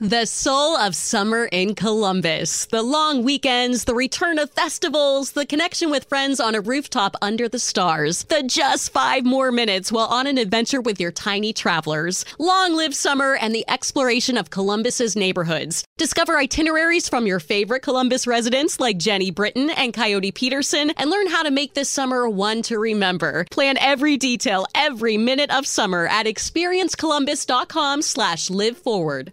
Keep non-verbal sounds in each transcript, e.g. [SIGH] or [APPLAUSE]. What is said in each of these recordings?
The soul of summer in Columbus. The long weekends, the return of festivals, the connection with friends on a rooftop under the stars. The just five more minutes while on an adventure with your tiny travelers. Long live summer and the exploration of Columbus's neighborhoods. Discover itineraries from your favorite Columbus residents like Jenny Britton and Coyote Peterson and learn how to make this summer one to remember. Plan every detail, every minute of summer at experiencecolumbus.com slash live forward.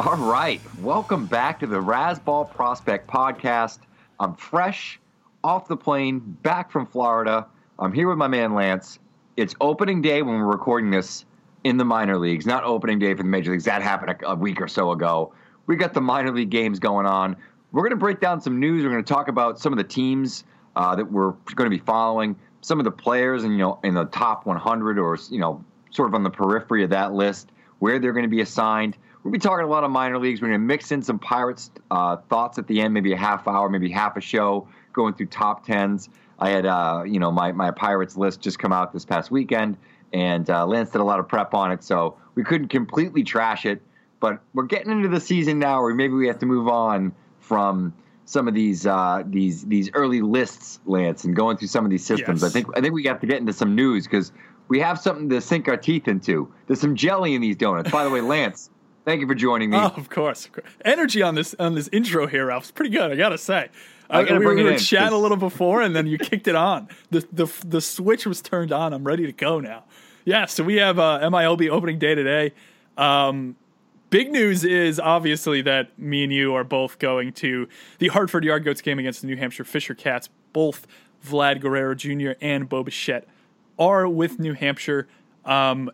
All right. Welcome back to the Razzball Prospect Podcast. I'm fresh off the plane, back from Florida. I'm here with my man Lance. It's opening day when we're recording this in the minor leagues, not opening day for the major leagues. That happened a, a week or so ago. We got the minor league games going on. We're going to break down some news. We're going to talk about some of the teams uh, that we're going to be following, some of the players, and you know, in the top 100 or you know, sort of on the periphery of that list, where they're going to be assigned. We'll be talking a lot of minor leagues. We're going to mix in some Pirates uh, thoughts at the end, maybe a half hour, maybe half a show, going through top tens. I had, uh, you know, my, my Pirates list just come out this past weekend, and uh, Lance did a lot of prep on it, so we couldn't completely trash it. But we're getting into the season now, where maybe we have to move on from some of these uh, these these early lists, Lance, and going through some of these systems. Yes. I think I think we have to get into some news because we have something to sink our teeth into. There's some jelly in these donuts. By the way, Lance, thank you for joining me. Oh, of course. Energy on this on this intro here, Ralph, is pretty good. I gotta say. I gotta we bring we were in, chatting a little before, and then you [LAUGHS] kicked it on. The the the switch was turned on. I'm ready to go now. Yeah, so we have uh, MILB opening day today. Um, big news is obviously that me and you are both going to the Hartford Yard Goats game against the New Hampshire Fisher Cats. Both Vlad Guerrero Jr. and Bo Bichette are with New Hampshire. Um,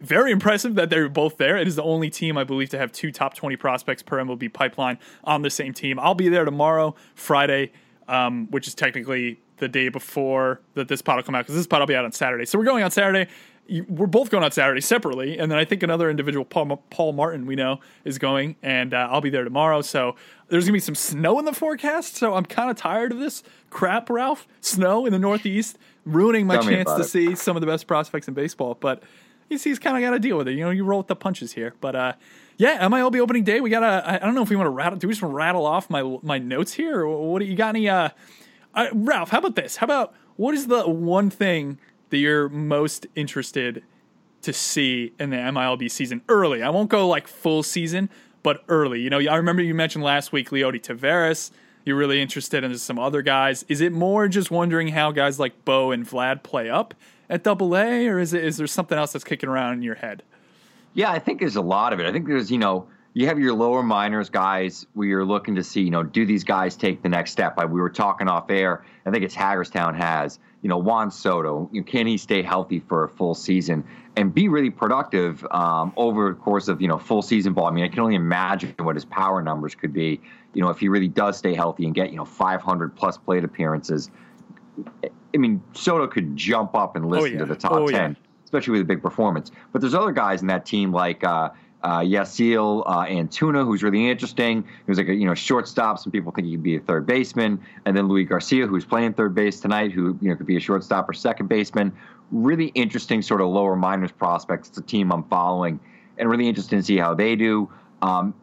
very impressive that they're both there. It is the only team I believe to have two top 20 prospects per MLB pipeline on the same team. I'll be there tomorrow, Friday, um, which is technically the day before that this pod will come out because this pod will be out on Saturday. So we're going on Saturday. We're both going on Saturday separately, and then I think another individual, Paul, Paul Martin, we know is going, and uh, I'll be there tomorrow. So there's gonna be some snow in the forecast. So I'm kind of tired of this crap, Ralph. Snow in the Northeast ruining my Tell chance to it. see some of the best prospects in baseball. But he's, he's kind of got to deal with it. You know, you roll with the punches here. But uh, yeah, MILB opening day. We gotta. I don't know if we want to rattle. Do we just rattle off my my notes here, what? Do you got any? Uh, uh, Ralph, how about this? How about what is the one thing that you're most interested to see in the MILB season early? I won't go like full season, but early. You know, I remember you mentioned last week Leody Taveras. You're really interested in some other guys. Is it more just wondering how guys like Bo and Vlad play up at Double A, or is it is there something else that's kicking around in your head? Yeah, I think there's a lot of it. I think there's, you know, you have your lower minors guys where you're looking to see, you know, do these guys take the next step? Like we were talking off air. I think it's Hagerstown has, you know, Juan Soto. You know, can he stay healthy for a full season and be really productive um, over the course of, you know, full season ball? I mean, I can only imagine what his power numbers could be, you know, if he really does stay healthy and get, you know, 500 plus plate appearances. I mean, Soto could jump up and listen yeah. to the top Oh, yeah. 10 especially with a big performance. But there's other guys in that team like uh, uh, Yasel uh, Antuna, who's really interesting. He was like a you know shortstop. Some people think he could be a third baseman, and then Luis Garcia, who's playing third base tonight, who you know could be a shortstop or second baseman. Really interesting sort of lower minors prospects. It's a team I'm following. and really interested to see how they do. Um,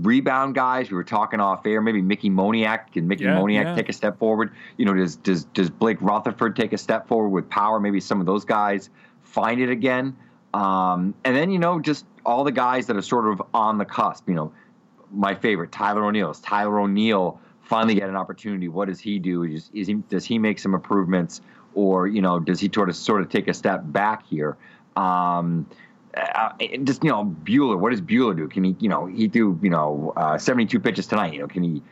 rebound guys, we were talking off air. Maybe Mickey Moniak can Mickey Yeah, Moniak yeah. take a step forward? You know, does does does Blake Rutherford take a step forward with power? Maybe some of those guys find it again. Um, and then you know, just all the guys that are sort of on the cusp. You know, my favorite, Tyler O'Neill. Is Tyler O'Neill finally get an opportunity? What does he do? Is, is he does he make some improvements, or you know, does he sort of sort of take a step back here? Um, uh, just you know, Buehler. What does Buehler do? Can he, you know, he threw you know uh, 72 pitches tonight. You know, can he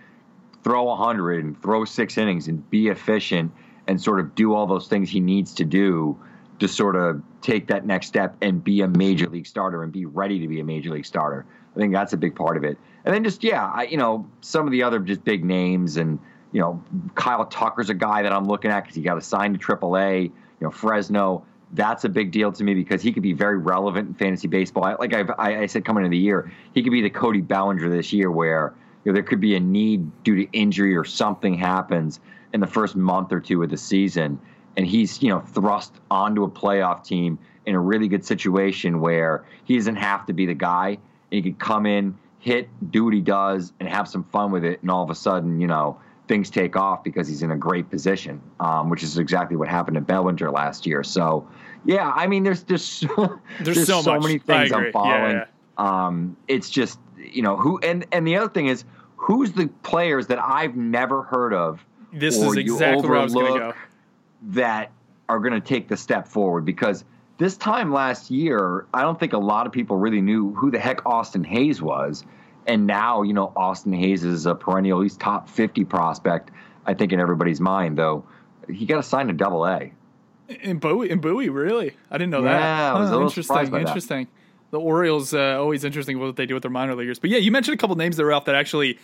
throw 100 and throw six innings and be efficient and sort of do all those things he needs to do to sort of take that next step and be a major league starter and be ready to be a major league starter. I think that's a big part of it. And then just yeah, I, you know, some of the other just big names and you know, Kyle Tucker's a guy that I'm looking at because he got assigned to AAA. You know, Fresno. That's a big deal to me because he could be very relevant in fantasy baseball. I, like I've, I, I said coming into the year, he could be the Cody Bellinger this year, where you know, there could be a need due to injury or something happens in the first month or two of the season, and he's you know thrust onto a playoff team in a really good situation where he doesn't have to be the guy, he could come in, hit, do what he does, and have some fun with it, and all of a sudden, you know, things take off because he's in a great position, um, which is exactly what happened to Bellinger last year. So, yeah, I mean, there's just There's [LAUGHS] so much. many things. I'm following. Yeah, Um, it's just you know who, and and the other thing is who's the players that I've never heard of. This is exactly where I was going to go. That are going to take the step forward because this time last year, I don't think a lot of people really knew who the heck Austin Hays was. And now, you know, Austin Hays is a perennial, at least top 50 prospect, I think, in everybody's mind, though. He got assigned a double A. In Bowie, in Bowie, really? I didn't know Yeah, that. I was a little interesting. by that. interesting. The Orioles uh, always interesting what they do with their minor leaguers. But yeah, you mentioned a couple names that were out that actually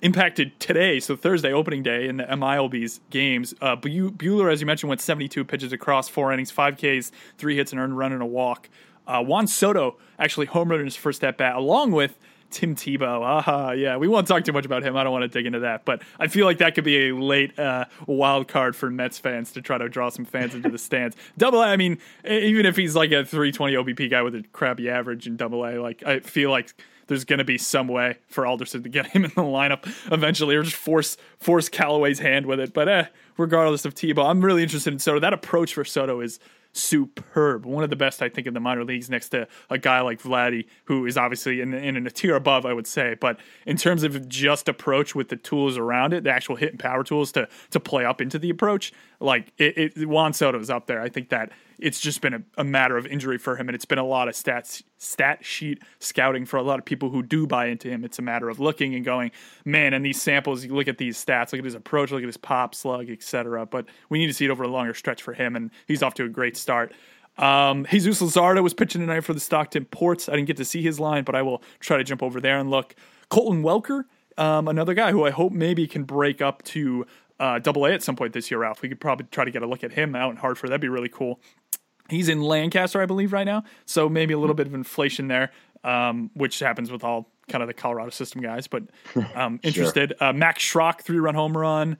impacted today, so Thursday opening day in the MILB's games. Uh, Buehler, as you mentioned, went 72 pitches across four innings, five Ks, three hits, and earned run and a walk. Uh, Juan Soto actually home run in his first at bat, along with Tim Tebow. Aha, yeah, we won't talk too much about him. I don't want to dig into that, but I feel like that could be a late uh, wild card for Mets fans to try to draw some fans into the stands. [LAUGHS] Double A, I mean, even if he's like a 320 OBP guy with a crappy average in Double A, like I feel like there's going to be some way for Alderson to get him [LAUGHS] in the lineup eventually, or just force force Callaway's hand with it. But eh, regardless of Tebow, I'm really interested in Soto. That approach for Soto is superb. One of the best, I think, in the minor leagues, next to a guy like Vladdy, who is obviously in, in a tier above, I would say. But in terms of just approach with the tools around it, the actual hit and power tools to to play up into the approach, like it, it Juan Soto's up there. I think that it's just been a, a matter of injury for him, and it's been a lot of stats stat sheet scouting for a lot of people who do buy into him. It's a matter of looking and going, man, and these samples, you look at these stats, look at his approach, look at his pop, slug, etc. But we need to see it over a longer stretch for him, and he's off to a great start. Um, Jesus Luzardo was pitching tonight for the Stockton Ports. I didn't get to see his line, but I will try to jump over there and look. Colton Welker, um, another guy who I hope maybe can break up to uh, Double A at some point this year. Ralph, we could probably try to get a look at him out in Hartford. That'd be really cool. He's in Lancaster, I believe, right now. So maybe a little bit of inflation there, um, which happens with all kind of the Colorado system guys. But [LAUGHS] um, interested. Uh, Max Schrock, three run home run.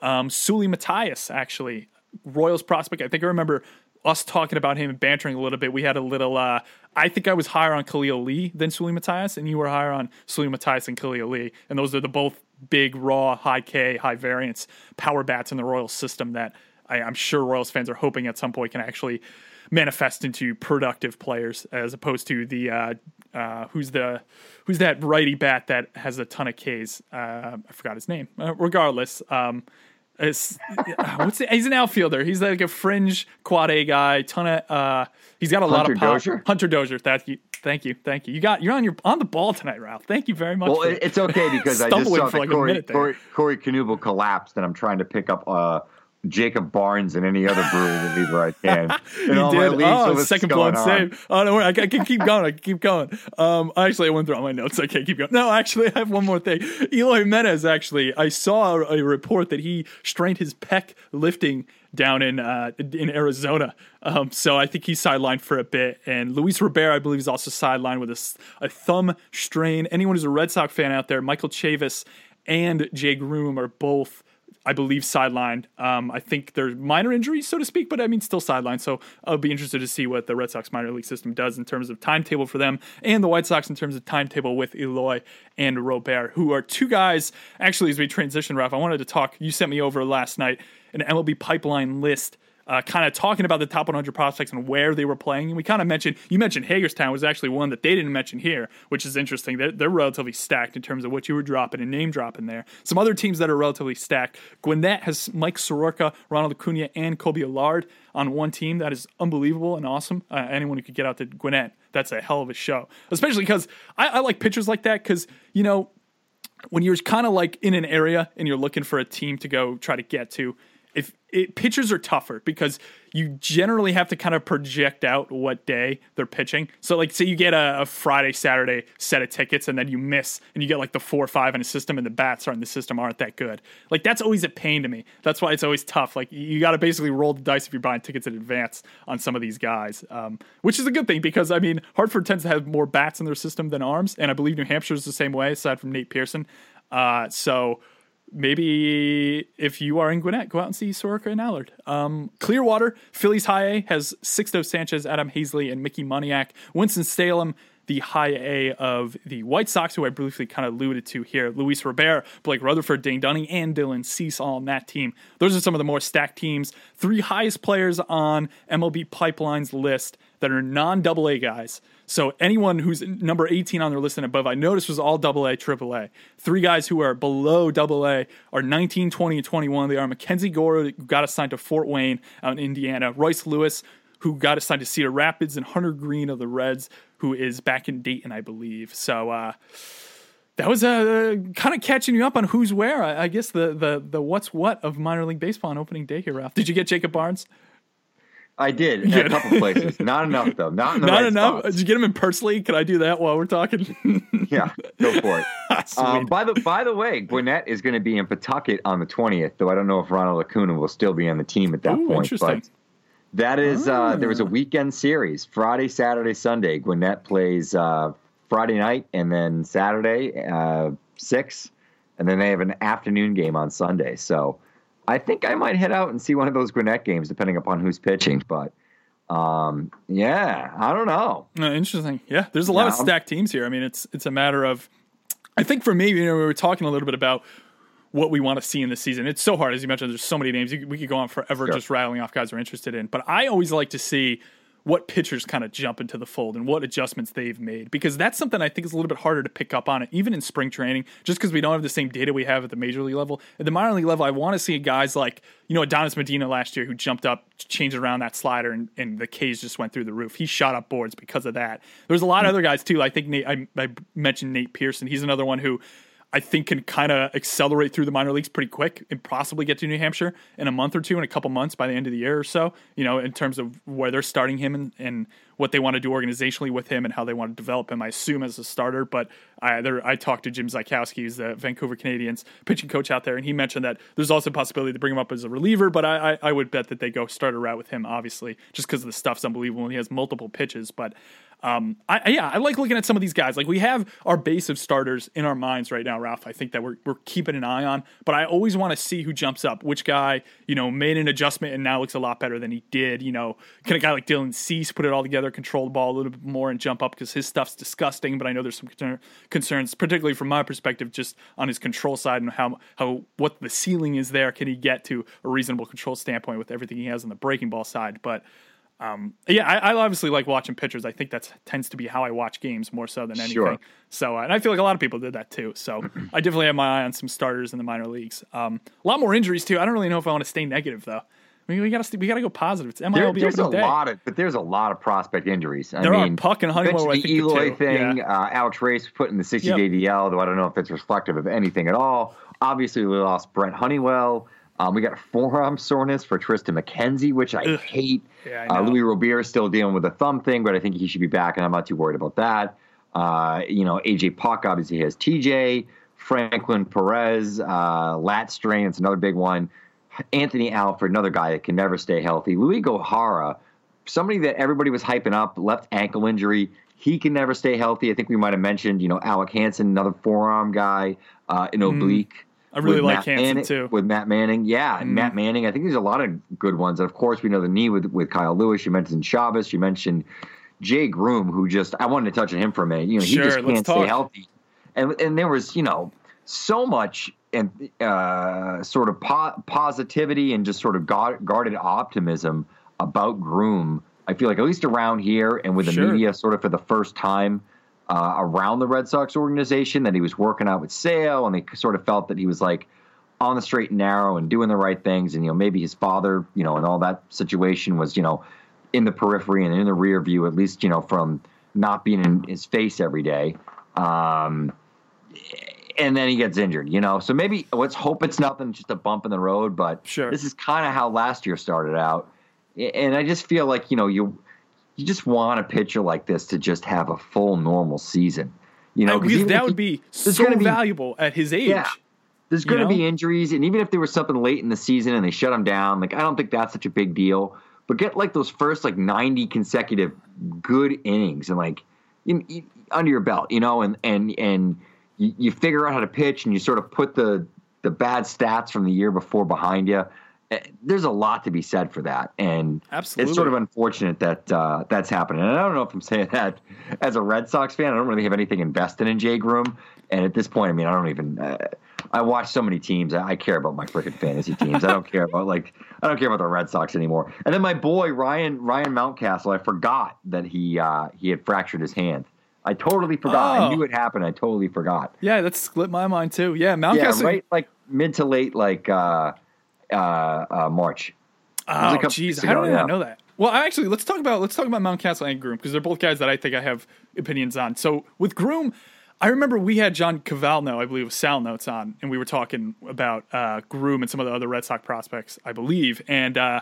Um, Seuly Matias, actually, Royals prospect. I think I remember us talking about him and bantering a little bit. We had a little. Uh, I think I was higher on Khalil Lee than Seuly Matias, and you were higher on Seuly Matias and Khalil Lee. And those are the both big, raw, high K, high variance power bats in the Royals system that I, I'm sure Royals fans are hoping at some point can actually manifest into productive players as opposed to the uh, uh, who's the who's that righty bat that has a ton of Ks. Uh, I forgot his name. Uh, regardless, um, it's, what's it? he's an outfielder. He's like a fringe quad A guy. Ton of uh, he's got a lot of power. Dozier? Hunter Dozier. You, thank you, thank you. You got you're on your on the ball tonight, Ralph. Thank you very much. Well, it's okay because I just saw that like Corey. Corey, Corey Knebel collapsed, and I'm trying to pick up uh, Jacob Barnes and any other brewery reliever I can. [LAUGHS] You did. leagues, Oh, second blown save. Oh, don't worry. I can, I can keep going. I can keep going. Um, actually, I went through all my notes. I can't keep going. No, actually, I have one more thing. Eloy Jimenez, actually, I saw a, report that he strained his pec lifting down in uh, in Arizona. Um, so I think he's sidelined for a bit. And Luis Rivera, I believe, is also sidelined with a, a thumb strain. Anyone who's a Red Sox fan out there, Michael Chavis and Jay Groome are both I believe, sidelined. Um, I think there's minor injuries, so to speak, but I mean, still sidelined. So I'll be interested to see what the Red Sox minor league system does in terms of timetable for them and the White Sox in terms of timetable with Eloy and Robert, who are two guys. Actually, as we transition, Ralph, I wanted to talk. You sent me over last night an MLB pipeline list uh, kind of talking about the top 100 prospects and where they were playing. And we kind of mentioned, you mentioned Hagerstown was actually one that they didn't mention here, which is interesting. They're, they're relatively stacked in terms of what you were dropping and name dropping there. Some other teams that are relatively stacked. Gwinnett has Mike Soroka, Ronald Acuna, and Kolby Allard on one team. That is unbelievable and awesome. Uh, anyone who could get out to Gwinnett, that's a hell of a show. Especially because I, I like pitchers like that because, you know, when you're kind of like in an area and you're looking for a team to go try to get to, if it, pitchers are tougher because you generally have to kind of project out what day they're pitching. So, like, say you get a, a, Friday, Saturday set of tickets, and then you miss, and you get like the four or five in a system, and the bats are in the system aren't that good. Like, that's always a pain to me. That's why it's always tough. Like, you got to basically roll the dice if you're buying tickets in advance on some of these guys, um, which is a good thing because I mean, Hartford tends to have more bats in their system than arms, and I believe New Hampshire is the same way, aside from Nate Pearson. Uh, so maybe if you are in Gwinnett, go out and see Soroka and Allard. Um, Clearwater, Phillies High A has Sixto Sanchez, Adam Haseley, and Mickey Moniak. Winston Salem, the High A of the White Sox, who I briefly kind of alluded to here. Luis Robert, Blake Rutherford, Dane Dunning, and Dylan Cease all on that team. Those are some of the more stacked teams. Three highest players on MLB Pipeline's list that are non double A guys. So anyone who's number 18 on their list and above, I noticed was all double A, triple A. Three guys who are below double A are 19, 20, and 21. They are Mackenzie Gore, who got assigned to Fort Wayne out in Indiana, Royce Lewis, who got assigned to Cedar Rapids, and Hunter Greene of the Reds, who is back in Dayton, I believe. So, uh, that was uh, kind of catching you up on who's where. I, I, guess the, the the what's what of minor league baseball on opening day here, Ralph. Did you get Jacob Barnes? I did in a couple places. Not enough though. Not, Not right enough. Spots. Did you get him in personally? Can I do that while we're talking? [LAUGHS] yeah, go for it. [LAUGHS] um, by the by the way, Gwinnett is going to be in Pawtucket on the twentieth. Though I don't know if Ronald Acuna will still be on the team at that Ooh, point. But that is oh. uh, there was a ah. weekend series, Friday, Saturday, Sunday. Gwinnett plays uh, Friday night and then Saturday uh, six, and then they have an afternoon game on Sunday. So I think I might head out and see one of those Gwinnett games, depending upon who's pitching. But um, yeah, I don't know. Uh, interesting. Yeah, there's a lot yeah, of stacked teams here. I mean, it's it's a matter of. I think for me, you know, we were talking a little bit about what we want to see in the season. It's so hard, as you mentioned. There's so many names we could go on forever sure. just rattling off guys we're interested in. But I always like to see what pitchers kind of jump into the fold and what adjustments they've made because that's something I think is a little bit harder to pick up on it, even in spring training, just because we don't have the same data we have at the major league level. At the minor league level, I want to see guys like, you know, Adonis Medina last year who jumped up, changed around that slider, and, and the K's just went through the roof. He shot up boards because of that. There's a lot of hmm. other guys too. I think Nate, I, I mentioned Nate Pearson. He's another one who I think can kind of accelerate through the minor leagues pretty quick and possibly get to New Hampshire in a month or two, in a couple months by the end of the year or so. You know, in terms of where they're starting him and, and what they want to do organizationally with him and how they want to develop him. I assume as a starter, but I there, I talked to Jim Czajkowski, who's the Vancouver Canadians pitching coach out there, and he mentioned that there's also a possibility to bring him up as a reliever, but I, I, I would bet that they go starter route with him, obviously, just because the stuff's unbelievable and he has multiple pitches, but. Um, I, yeah, I like looking at some of these guys. Like we have our base of starters in our minds right now, Ralph. I think that we're we're keeping an eye on, but I always want to see who jumps up. Which guy, you know, made an adjustment and now looks a lot better than he did. You know, can a guy like Dylan Cease put it all together, control the ball a little bit more, and jump up because his stuff's disgusting. But I know there's some concerns, particularly from my perspective, just on his control side and how how what the ceiling is there. Can he get to a reasonable control standpoint with everything he has on the breaking ball side? But um, yeah, I, I, obviously like watching pitchers. I think that tends to be how I watch games more so than anything. Sure. So, uh, and I feel like a lot of people did that too. So, [CLEARS THROAT] I definitely have my eye on some starters in the minor leagues. Um, a lot more injuries too. I don't really know if I want to stay negative though. I mean, we gotta we gotta go positive. It's MLB there, there's a day. lot of, but there's a lot of prospect injuries. I there mean, are Puk and Honeywell. The Eloy thing. Yeah. Uh, Alex Reyes put in the 60 day. DL, though I don't know if it's reflective of anything at all. Obviously, we lost Brent Honeywell. Um, we got forearm soreness for Triston McKenzie, which I Ugh. hate. Yeah, I uh, Luis Robert is still dealing with a thumb thing, but I think he should be back, and I'm not too worried about that. Uh, you know, AJ Puk obviously has TJ, Franklin Perez, uh, lat strain, it's another big one. Anthony Alford, another guy that can never stay healthy. Luiz Gohara, somebody that everybody was hyping up, left ankle injury. He can never stay healthy. I think we might have mentioned, you know, Alec Hansen, another forearm guy, uh, an mm. I really like Matt Hansen Manning, too. With Matt Manning, yeah, and Mm. Matt Manning. I think there's a lot of good ones. And of course, we know the knee with with Kyle Lewis. You mentioned Chavis. You mentioned Jay Groome, who just I wanted to touch on him for a minute. You know, he Sure, just can't stay healthy, and and there was you know so much and uh, sort of po- positivity and just sort of guard, guarded optimism about Groome. I feel like at least around here and with the Sure. media, sort of for the first time uh, around the Red Sox organization, that he was working out with Sale, and they sort of felt that he was like on the straight and narrow and doing the right things, and you know maybe his father, you know, and all that situation was you know in the periphery and in the rear view, at least you know from not being in his face every day. Um, and then he gets injured, you know. So maybe let's hope it's nothing, just a bump in the road. But Sure. this is kind of how last year started out, and I just feel like you know you you just want a pitcher like this to just have a full normal season, you know. That would he- be so be- valuable at his age. Yeah. There's going to be injuries, and even if there was something late in the season and they shut him down, like I don't think that's such a big deal. But get like those first like 90 consecutive good innings and like you, you, under your belt, you know, and and and you, you figure out how to pitch and you sort of put the the bad stats from the year before behind you. Eh, There's a lot to be said for that, and Absolutely. it's sort of unfortunate that uh, that's happening. And I don't know if I'm saying [LAUGHS] that as a Red Sox fan. I don't really have anything invested in Jay Groome, and at this point, I mean, I don't even. Uh, I watch so many teams. I, I care about my freaking fantasy teams. I don't care about like I don't care about the Red Sox anymore. And then my boy Ryan Ryan Mountcastle, I forgot that he uh, he had fractured his hand. I totally forgot. Oh. I knew it happened. I totally forgot. Yeah, that split my mind too. Yeah, Mountcastle. Yeah, right. Like mid to late, like uh, uh, March. Oh, was a couple jeez, how did I yeah. know that? Well, actually, let's talk about let's talk about Mountcastle and Groome because they're both guys that I think I have opinions on. So with Groome, I remember we had John Cavalno, I believe, with Sal Notes on, and we were talking about uh, Groome and some of the other Red Sox prospects, I believe, and. uh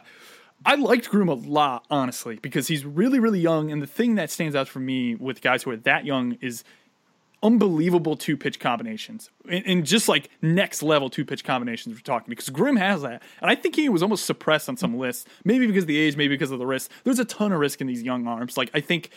I liked Groome a lot, honestly, because he's really, really young. And the thing that stands out for me with guys who are that young is unbelievable two pitch combinations. And, just like next level two pitch combinations we're talking because Groome has that. And I think he was almost suppressed on some lists maybe because of the age maybe because of the risk there's a ton of risk in these young arms. Like I think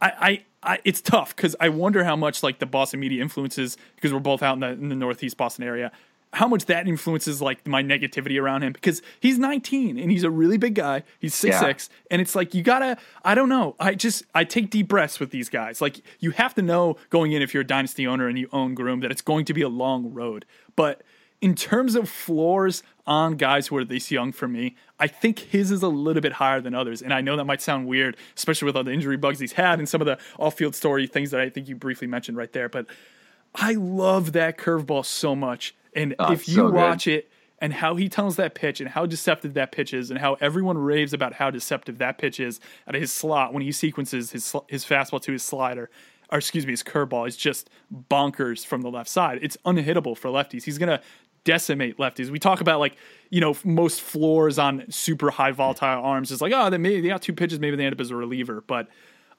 I, I, I it's tough because I wonder how much like the Boston media influences because we're both out in the, in the Northeast Boston area how much that influences like my negativity around him because he's 19 and he's a really big guy. He's 6'6 Yeah. and it's like you gotta I don't know. I just I take deep breaths with these guys. Like you have to know going in if you're a dynasty owner and you own Groome that it's going to be a long road. But in terms of floors on guys who are this young for me, I think his is a little bit higher than others. And I know that might sound weird, especially with all the injury bugs he's had and some of the off-field story things that I think you briefly mentioned right there. But I love that curveball so much. And Oh, if you so watch it and how he tunnels that pitch and how deceptive that pitch is and how everyone raves about how deceptive that pitch is out of his slot when he sequences his sl- his fastball to his slider or excuse me his curveball is just bonkers from the left side. It's unhittable for lefties. He's going to decimate lefties. We talk about like, you know, most floors on super high volatile arms is like, oh, they maybe they got two pitches, maybe they end up as a reliever, but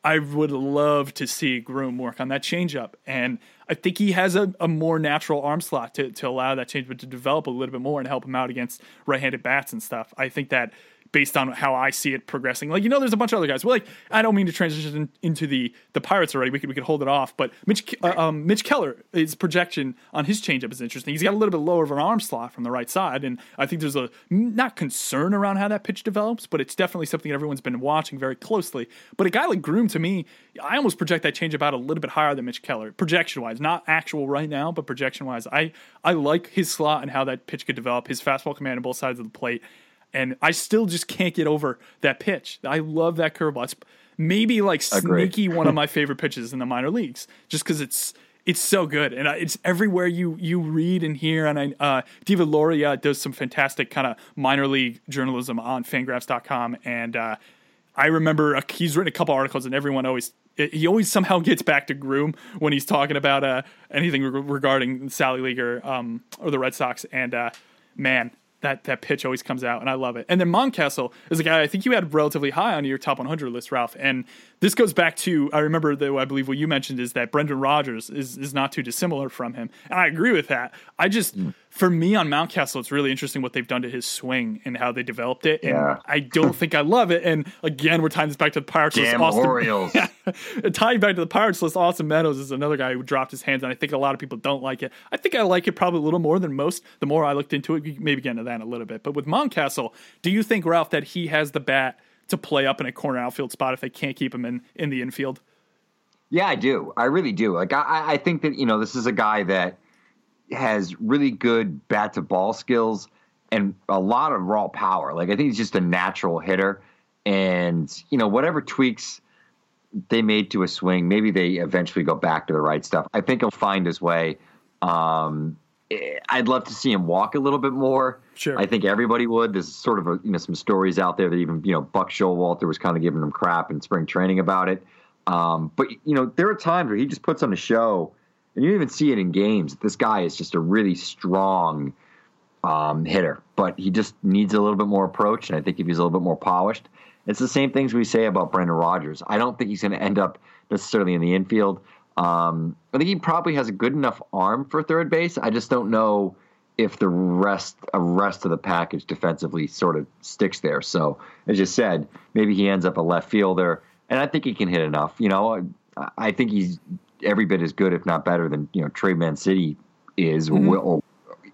I would love to see Groome work on that changeup. And I think he has a, a more natural arm slot to, to allow that changeup to develop a little bit more and help him out against right handed bats and stuff. I think that based on how I see it progressing, like, you know, there's a bunch of other guys. Well, like, I don't mean to transition into the, the Pirates already. We could, we could hold it off. But Mitch, uh, um, Mitch Keller, his projection on his changeup is interesting. He's got a little bit lower of an arm slot from the right side. And I think there's a not concern around how that pitch develops, but it's definitely something everyone's been watching very closely. But a guy like Groome, to me, I almost project that changeup out a little bit higher than Mitch Keller, projection wise, not actual right now, but projection wise. I, I like his slot and how that pitch could develop, his fastball command on both sides of the plate. And I still just can't get over that pitch. I love that curveball. It's maybe like sneaky [LAUGHS] one of my favorite pitches in the minor leagues, just because it's it's so good and it's everywhere you you read and hear. And I uh, Diva Loria does some fantastic kind of minor league journalism on Fangraphs.com, and uh, I remember uh, he's written a couple articles, and everyone always he always somehow gets back to Groome when he's talking about uh, anything re- regarding Sally League or um, or the Red Sox. And uh, man, that that pitch always comes out, and I love it. And then Mountcastle is a guy I think you had relatively high on your top 100 list, Ralph. And this goes back to I remember that I believe what you mentioned is that Brendan Rodgers is is not too dissimilar from him, and I agree with that. I just Hmm. For me on Mountcastle, it's really interesting what they've done to his swing and how they developed it, and Yeah. I don't think I love it. And again, we're tying this back to the Pirates list. Damn Austin, Orioles. [LAUGHS] tying back to the Pirates list, Austin Meadows is another guy who dropped his hands, and I think a lot of people don't like it. I think I like it probably a little more than most. The more I looked into it, maybe get into that in a little bit. But with Mountcastle, do you think Ralph that he has the bat to play up in a corner outfield spot if they can't keep him in in the infield? Yeah, I do. I really do. Like, I, I think that you know this is a guy that has really good bat to ball skills and a lot of raw power. Like, I think he's just a natural hitter, and you know whatever tweaks they made to a swing, maybe they eventually go back to the right stuff. I think he'll find his way. Um, I'd love to see him walk a little bit more. Sure. I think everybody would. There's sort of a, you know some stories out there that even you know Buck Showalter was kind of giving him crap in spring training about it. Um, but you know there are times where he just puts on a show, and you even see it in games. This guy is just a really strong um, hitter, but he just needs a little bit more approach. And I think if he's a little bit more polished, it's the same things we say about Brendan Rodgers. I don't think he's going to end up necessarily in the infield. Um, I think he probably has a good enough arm for third base. I just don't know if the rest a rest of the package defensively sort of sticks there. So as you said, maybe he ends up a left fielder, and I think he can hit enough. You know, I think he's every bit as good, if not better, than you know Trey Mancini is or will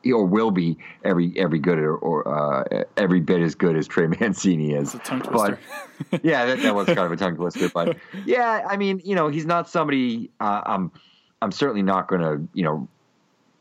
or, will be every every good or, or uh, every bit as good as Trey [LAUGHS] Mancini is. But- [LAUGHS] yeah, that, that was kind of a [LAUGHS] tongue twister, but yeah, I mean, you know, he's not somebody. Uh, I'm, I'm certainly not going to, you know,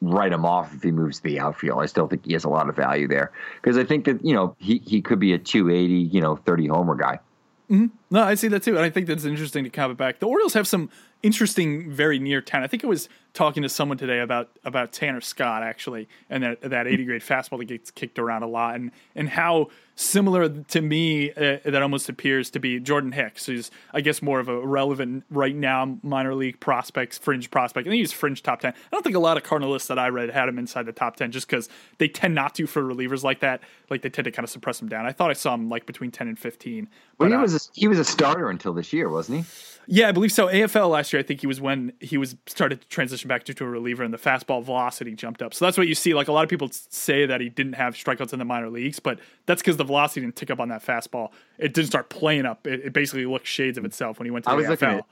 write him off if he moves to the outfield. I still think he has a lot of value there because I think that you know he he could be a 280, you know, 30 homer guy. No, I see that too, and I think that's interesting to comment back. The Orioles have some interesting, very near town. I think I was talking to someone today about about Tanner Scott actually, and that that eighty grade fastball that gets kicked around a lot, and and how similar to me uh, that almost appears to be Jordan Hicks, who's I guess more of a relevant right now minor league prospects, fringe prospect. I think he's fringe top ten. I don't think a lot of Cardinalists that I read had him inside the top ten, just because they tend not to for relievers like that. Like they tend to kind of suppress him down. I thought I saw him like between ten and fifteen. Well, But, he uh, was a, he was a starter until this year, wasn't he? yeah, I believe so. AFL last year, I think he was when he was started to transition back to, to a reliever, and the fastball velocity jumped up. So that's what you see. Like a lot of people say that he didn't have strikeouts in the minor leagues, but that's because the velocity didn't tick up on that fastball. It didn't start playing up. It, it basically looked shades of itself when he went to I the was AFL. looking at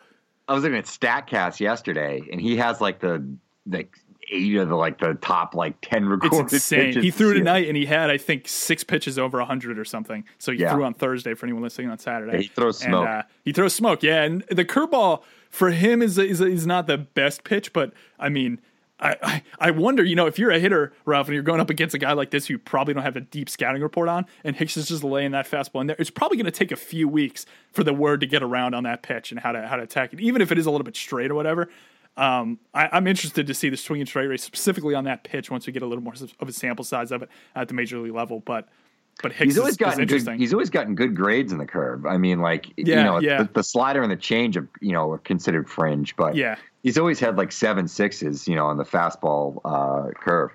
I was looking at Statcast yesterday, and he has like the like eight of the like the top like ten it's insane. pitches He threw tonight, and he had I think six pitches over hundred or something. So he Yeah. threw on Thursday for anyone listening on Saturday. Yeah, he throws And, smoke. uh, he throws smoke. Yeah, and the curveball for him is is is not the best pitch, but I mean. I, I wonder, you know, if you're a hitter, Ralph, and you're going up against a guy like this who you probably don't have a deep scouting report on, and Hicks is just laying that fastball in there, it's probably going to take a few weeks for the word to get around on that pitch and how to how to attack it, even if it is a little bit straight or whatever. Um, I, I'm interested to see the swing and straight rate specifically on that pitch once we get a little more of a sample size of it at the major league level. But but Hicks He's always is, is gotten good. He's always gotten good grades in the curve. I mean, like Yeah, you know, yeah. the, the slider and the change of you know are considered fringe, but Yeah. he's always had like seven sixes, you know, on the fastball uh, curve.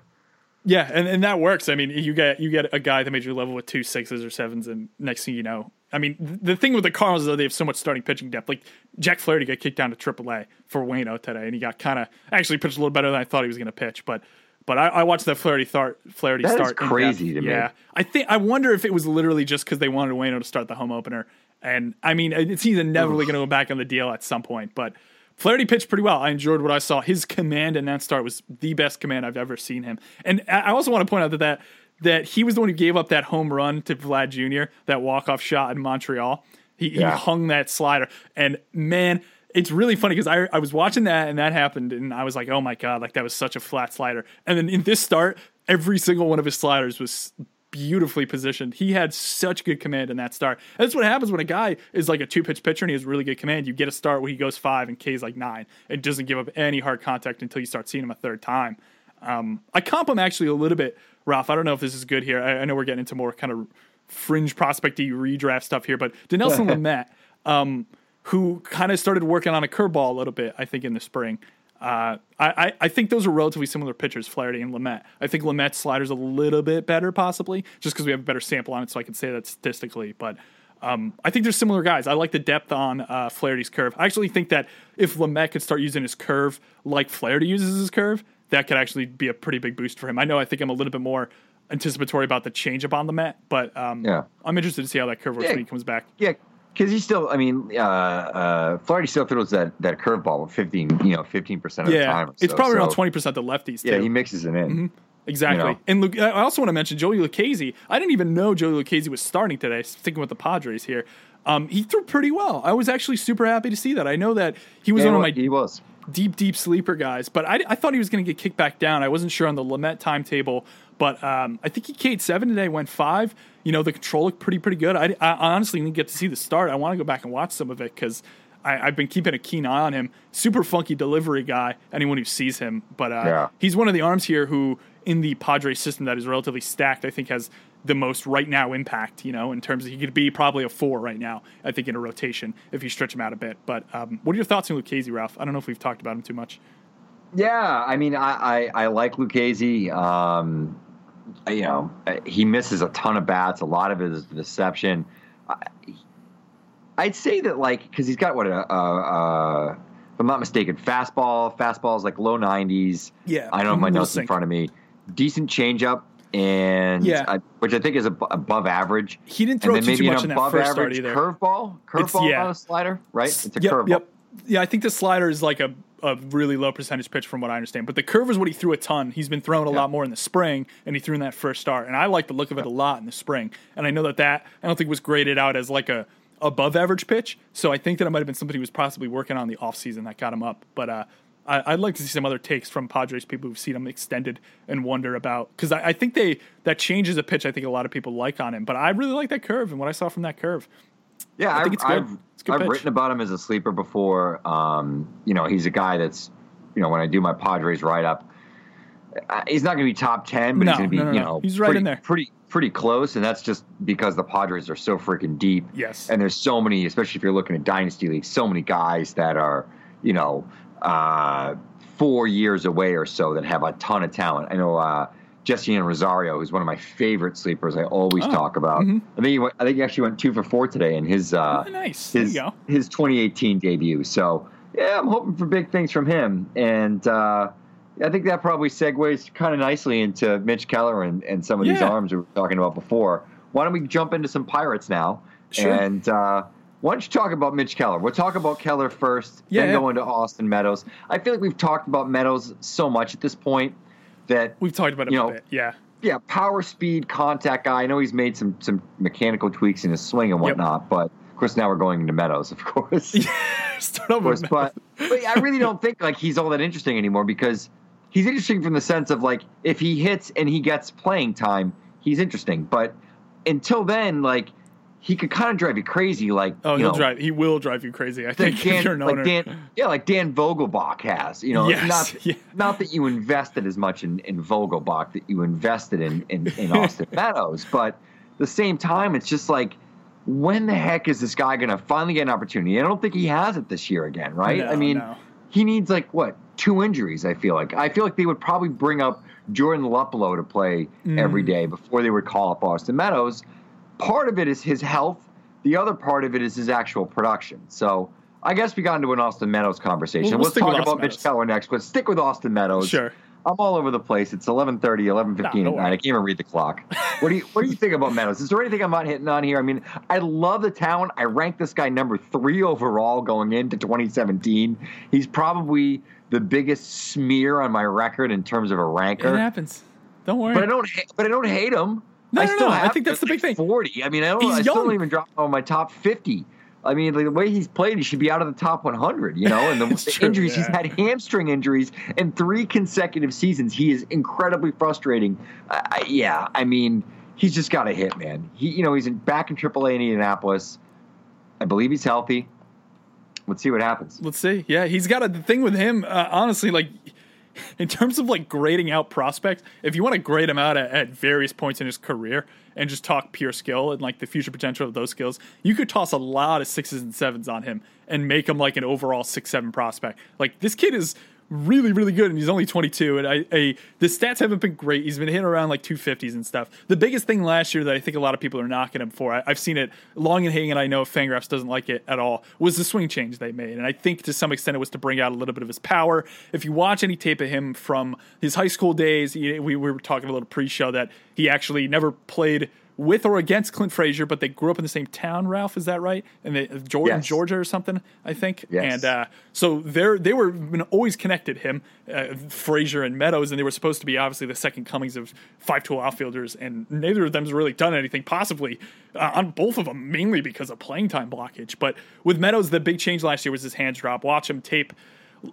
Yeah, and, and that works. I mean, you get you get a guy at the major level with two sixes or sevens, and next thing you know, I mean, th- the thing with the Cardinals is that they have so much starting pitching depth. Like Jack Flaherty got kicked down to AAA for Waino today, and he got kind of actually pitched a little better than I thought he was going to pitch. But but I, I watched that Flaherty start Flaherty That is start. in crazy to me. Yeah, I think I wonder if it was literally just because they wanted Waino to start the home opener, and I mean, it's he's inevitably going to go back on the deal at some point, but. Flaherty pitched pretty well. I enjoyed what I saw. His command in that start was the best command I've ever seen him. And I also want to point out that that, that he was the one who gave up that home run to Vlad Jr., that walk off shot in Montreal. He, he hung that slider. And man, it's really funny because I, I was watching that and that happened, and I was like, oh my God, like that was such a flat slider. And then in this start, every single one of his sliders was beautifully positioned. He had such good command in that start. And that's what happens when a guy is like a two pitch pitcher and he has really good command. You get a start where he goes five and K's like nine and doesn't give up any hard contact until you start seeing him a third time. Um, I comp him actually a little bit, Ralph. I don't know if this is good here. I, I know we're getting into more kind of fringe prospecty redraft stuff here, but Dinelson Lamet, [LAUGHS] um, who kind of started working on a curveball a little bit, I think, in the spring. Uh, I, I, I think those are relatively similar pitchers, Flaherty and Lamet. I think Lamet's slider's a little bit better, possibly, just because we have a better sample on it, so I can say that statistically. But um, I think they're similar guys. I like the depth on uh, Flaherty's curve. I actually think that if Lamet could start using his curve like Flaherty uses his curve, that could actually be a pretty big boost for him. I know I think I'm a little bit more anticipatory about the changeup on Lamet, but um, Yeah. I'm interested to see how that curve works Yeah. when he comes back. Yeah, because he still, I mean, uh, uh, Flaherty still throws that, that curveball 15, you know, 15% of the time. or it's so. probably around twenty percent the lefties. Too. Yeah, he mixes it in. Exactly. you know. And Luke, I also want to mention Joey Lucchesi. I didn't even know Joey Lucchesi was starting today, sticking with the Padres here. Um, he threw pretty well. I was actually super happy to see that. I know that he was Yeah, one of my he was. deep, deep sleeper guys, but I, I thought he was going to get kicked back down. I wasn't sure on the Lamet timetable, but um, I think he K'd seven today, went five. You know, the control looked pretty, pretty good. I, I honestly didn't get to see the start. I want to go back and watch some of it because I've been keeping a keen eye on him. Super funky delivery guy, anyone who sees him. But uh, Yeah. he's one of the arms here who, in the Padres system that is relatively stacked, I think has the most right now impact, you know, in terms of he could be probably a four right now, I think, in a rotation if you stretch him out a bit. But um, what are your thoughts on Lucchesi, Ralph? I don't know if we've talked about him too much. Yeah, I mean, I, I, I like Lucchesi. Um, you know, he misses a ton of bats. A lot of it is deception. I, I'd say that, like, because he's got what, a, a, a, if I'm not mistaken, fastball. Fastball is like low 90s. Yeah, I don't have my notes in front of me. Decent changeup, and Yeah. uh, which I think is ab- above average. He didn't and throw then too, maybe too an much in that above first average curveball. Curveball, yeah. not a slider, right? It's a yep, curveball. Yep. Yeah, I think the slider is like a, a really low percentage pitch from what I understand. But the curve is what he threw a ton. He's been throwing a Yeah. lot more in the spring, and he threw in that first start. And I like the look of it a lot in the spring. And I know that that I don't think was graded out as like a above average pitch. So I think that it might have been something he was possibly working on the offseason that got him up. But uh, I, I'd like to see some other takes from Padres people who've seen him extended and wonder about because I, I think they that changes a pitch. I think a lot of people like on him. But I really like that curve and what I saw from that curve. Yeah, I I've, think it's good. I've, It's good I've written about him as a sleeper before. Um, you know, he's a guy that's, you know, when I do my Padres write up, uh, he's not going to be top ten, but No, he's going to be, no, no, you no. know, He's right pretty, in there. pretty, pretty close, and that's just because the Padres are so freaking deep. Yes. and there's so many, especially if you're looking at dynasty leagues, so many guys that are, you know, uh, four years away or so that have a ton of talent. I know. Uh, Jeisson Rosario, who's one of my favorite sleepers, I always Oh, talk about. I think he went, I think he actually went two for four today in his uh, Oh, nice. His his 2018 debut. So yeah, I'm hoping for big things from him, and uh, I think that probably segues kind of nicely into Mitch Keller and, and some of these arms we were talking about before. Why don't we jump into some Pirates now? Sure. And uh, why don't you talk about Mitch Keller? We'll talk about Keller first, Yeah, then yeah. go into Austin Meadows. I feel like we've talked about Meadows so much at this point that We've talked about it You a know, bit. Yeah. yeah, power, speed, contact guy. I know he's made some some mechanical tweaks in his swing and whatnot, but of course now we're going into Meadows, of course. [LAUGHS] Start of course, but, but I really don't think like he's all that interesting anymore because he's interesting from the sense of like if he hits and he gets playing time, he's interesting. But until then, like he could kind of drive you crazy. Like Oh, you he'll know, drive. He will drive you crazy. I think Dan, like owner. Dan, yeah, like Dan Vogelbach has. You know, Yes, not yeah. not that you invested as much in, in Vogelbach that you invested in in, in Austin [LAUGHS] Meadows, but the same time, it's just like. When the heck is this guy going to finally get an opportunity? I don't think he has it this year again, right? No, I mean, no. he needs like what two injuries? I feel like I feel like they would probably bring up Jordan Luplow to play every Mm. day before they would call up Austin Meadows. Part of it is his health. The other part of it is his actual production. So I guess we got into an Austin Meadows conversation. We'll- Let's talk Austin about Mitch Meadows. Keller next, but stick with Austin Meadows. Sure. I'm all over the place. It's 11:30, 11:15 No, at night. I can't even read the clock. What do you What do you think about Meadows? Is there anything I'm not hitting on here? I mean, I love the talent. I rank this guy number three overall going into 2017. He's probably the biggest smear on my record in terms of a It ranker. happens. Don't worry. But I don't. But I don't hate him. No, I no, still no. I think that's the big like, thing. Forty. I mean, I don't. I still don't even drop on my top fifty. I mean, like, the way he's played, he should be out of the top 100. You know, and the, [LAUGHS] the true, injuries he's had hamstring injuries in three consecutive seasons. He is incredibly frustrating. Uh, I- yeah, I mean, he's just got a hit, man. He, you know, he's in, back in AAA in Indianapolis. I believe he's healthy. Let's see what happens. Let's see. Yeah, he's got a the thing with him. Uh, honestly, like [LAUGHS] in terms of like grading out prospects, if you want to grade him out at, at various points in his career and just talk pure skill and like the future potential of those skills, you could toss a lot of sixes and sevens on him and make him like an overall six seven prospect. Like this kid is really, really good, and he's only 22. And I, I, the stats haven't been great. He's been hitting around like 250s and stuff. The biggest thing last year that I think a lot of people are knocking him for, I, I've seen it long and hanging. And I know Fangraphs doesn't like it at all. Was the swing change they made, and I think to some extent it was to bring out a little bit of his power. If you watch any tape of him from his high school days, we, we were talking a little pre-show that he actually never played with or against Clint Frazier, but they grew up in the same town. Ralph, is that right? And they Georgia, Yes. Georgia or something, I think. Yes. And uh, so they're they were always connected him, uh, Frazier and Meadows, and they were supposed to be obviously the second comings of five tool outfielders, and neither of them's really done anything. Possibly uh, on both of them, mainly because of playing time blockage. But with Meadows, the big change last year was his hands drop. Watch him tape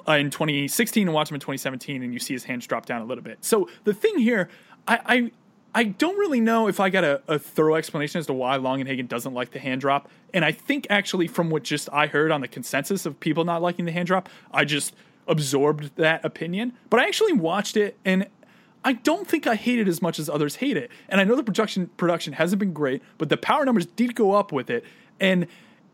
uh, in 2016 and watch him in 2017, and you see his hands drop down a little bit. So the thing here, I. I don't really know if I got a, a thorough explanation as to why Longenhagen doesn't like the hand drop. And I think actually from what just I heard on the consensus of people not liking the hand drop, I just absorbed that opinion. But I actually watched it and I don't think I hate it as much as others hate it. And I know the production production hasn't been great, but the power numbers did go up with it. And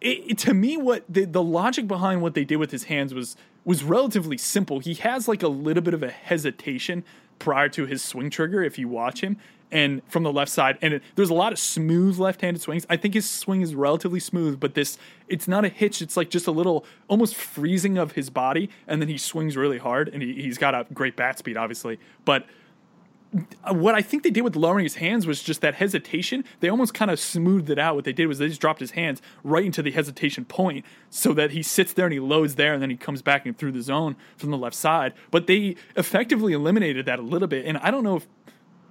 it, it- to me, what the, the logic behind what they did with his hands was was relatively simple. He has like a little bit of a hesitation prior to his swing trigger if you watch him and from the left side and there's a lot of smooth left-handed swings i think his swing is relatively smooth but this it's not a hitch it's like just a little almost freezing of his body and then he swings really hard and he, he's got a great bat speed obviously but what I think they did with lowering his hands was just that hesitation. They almost kind of smoothed it out. What they did was they just dropped his hands right into the hesitation point so that he sits there and he loads there and then he comes back and through the zone from the left side. But they effectively eliminated that a little bit. And I don't know if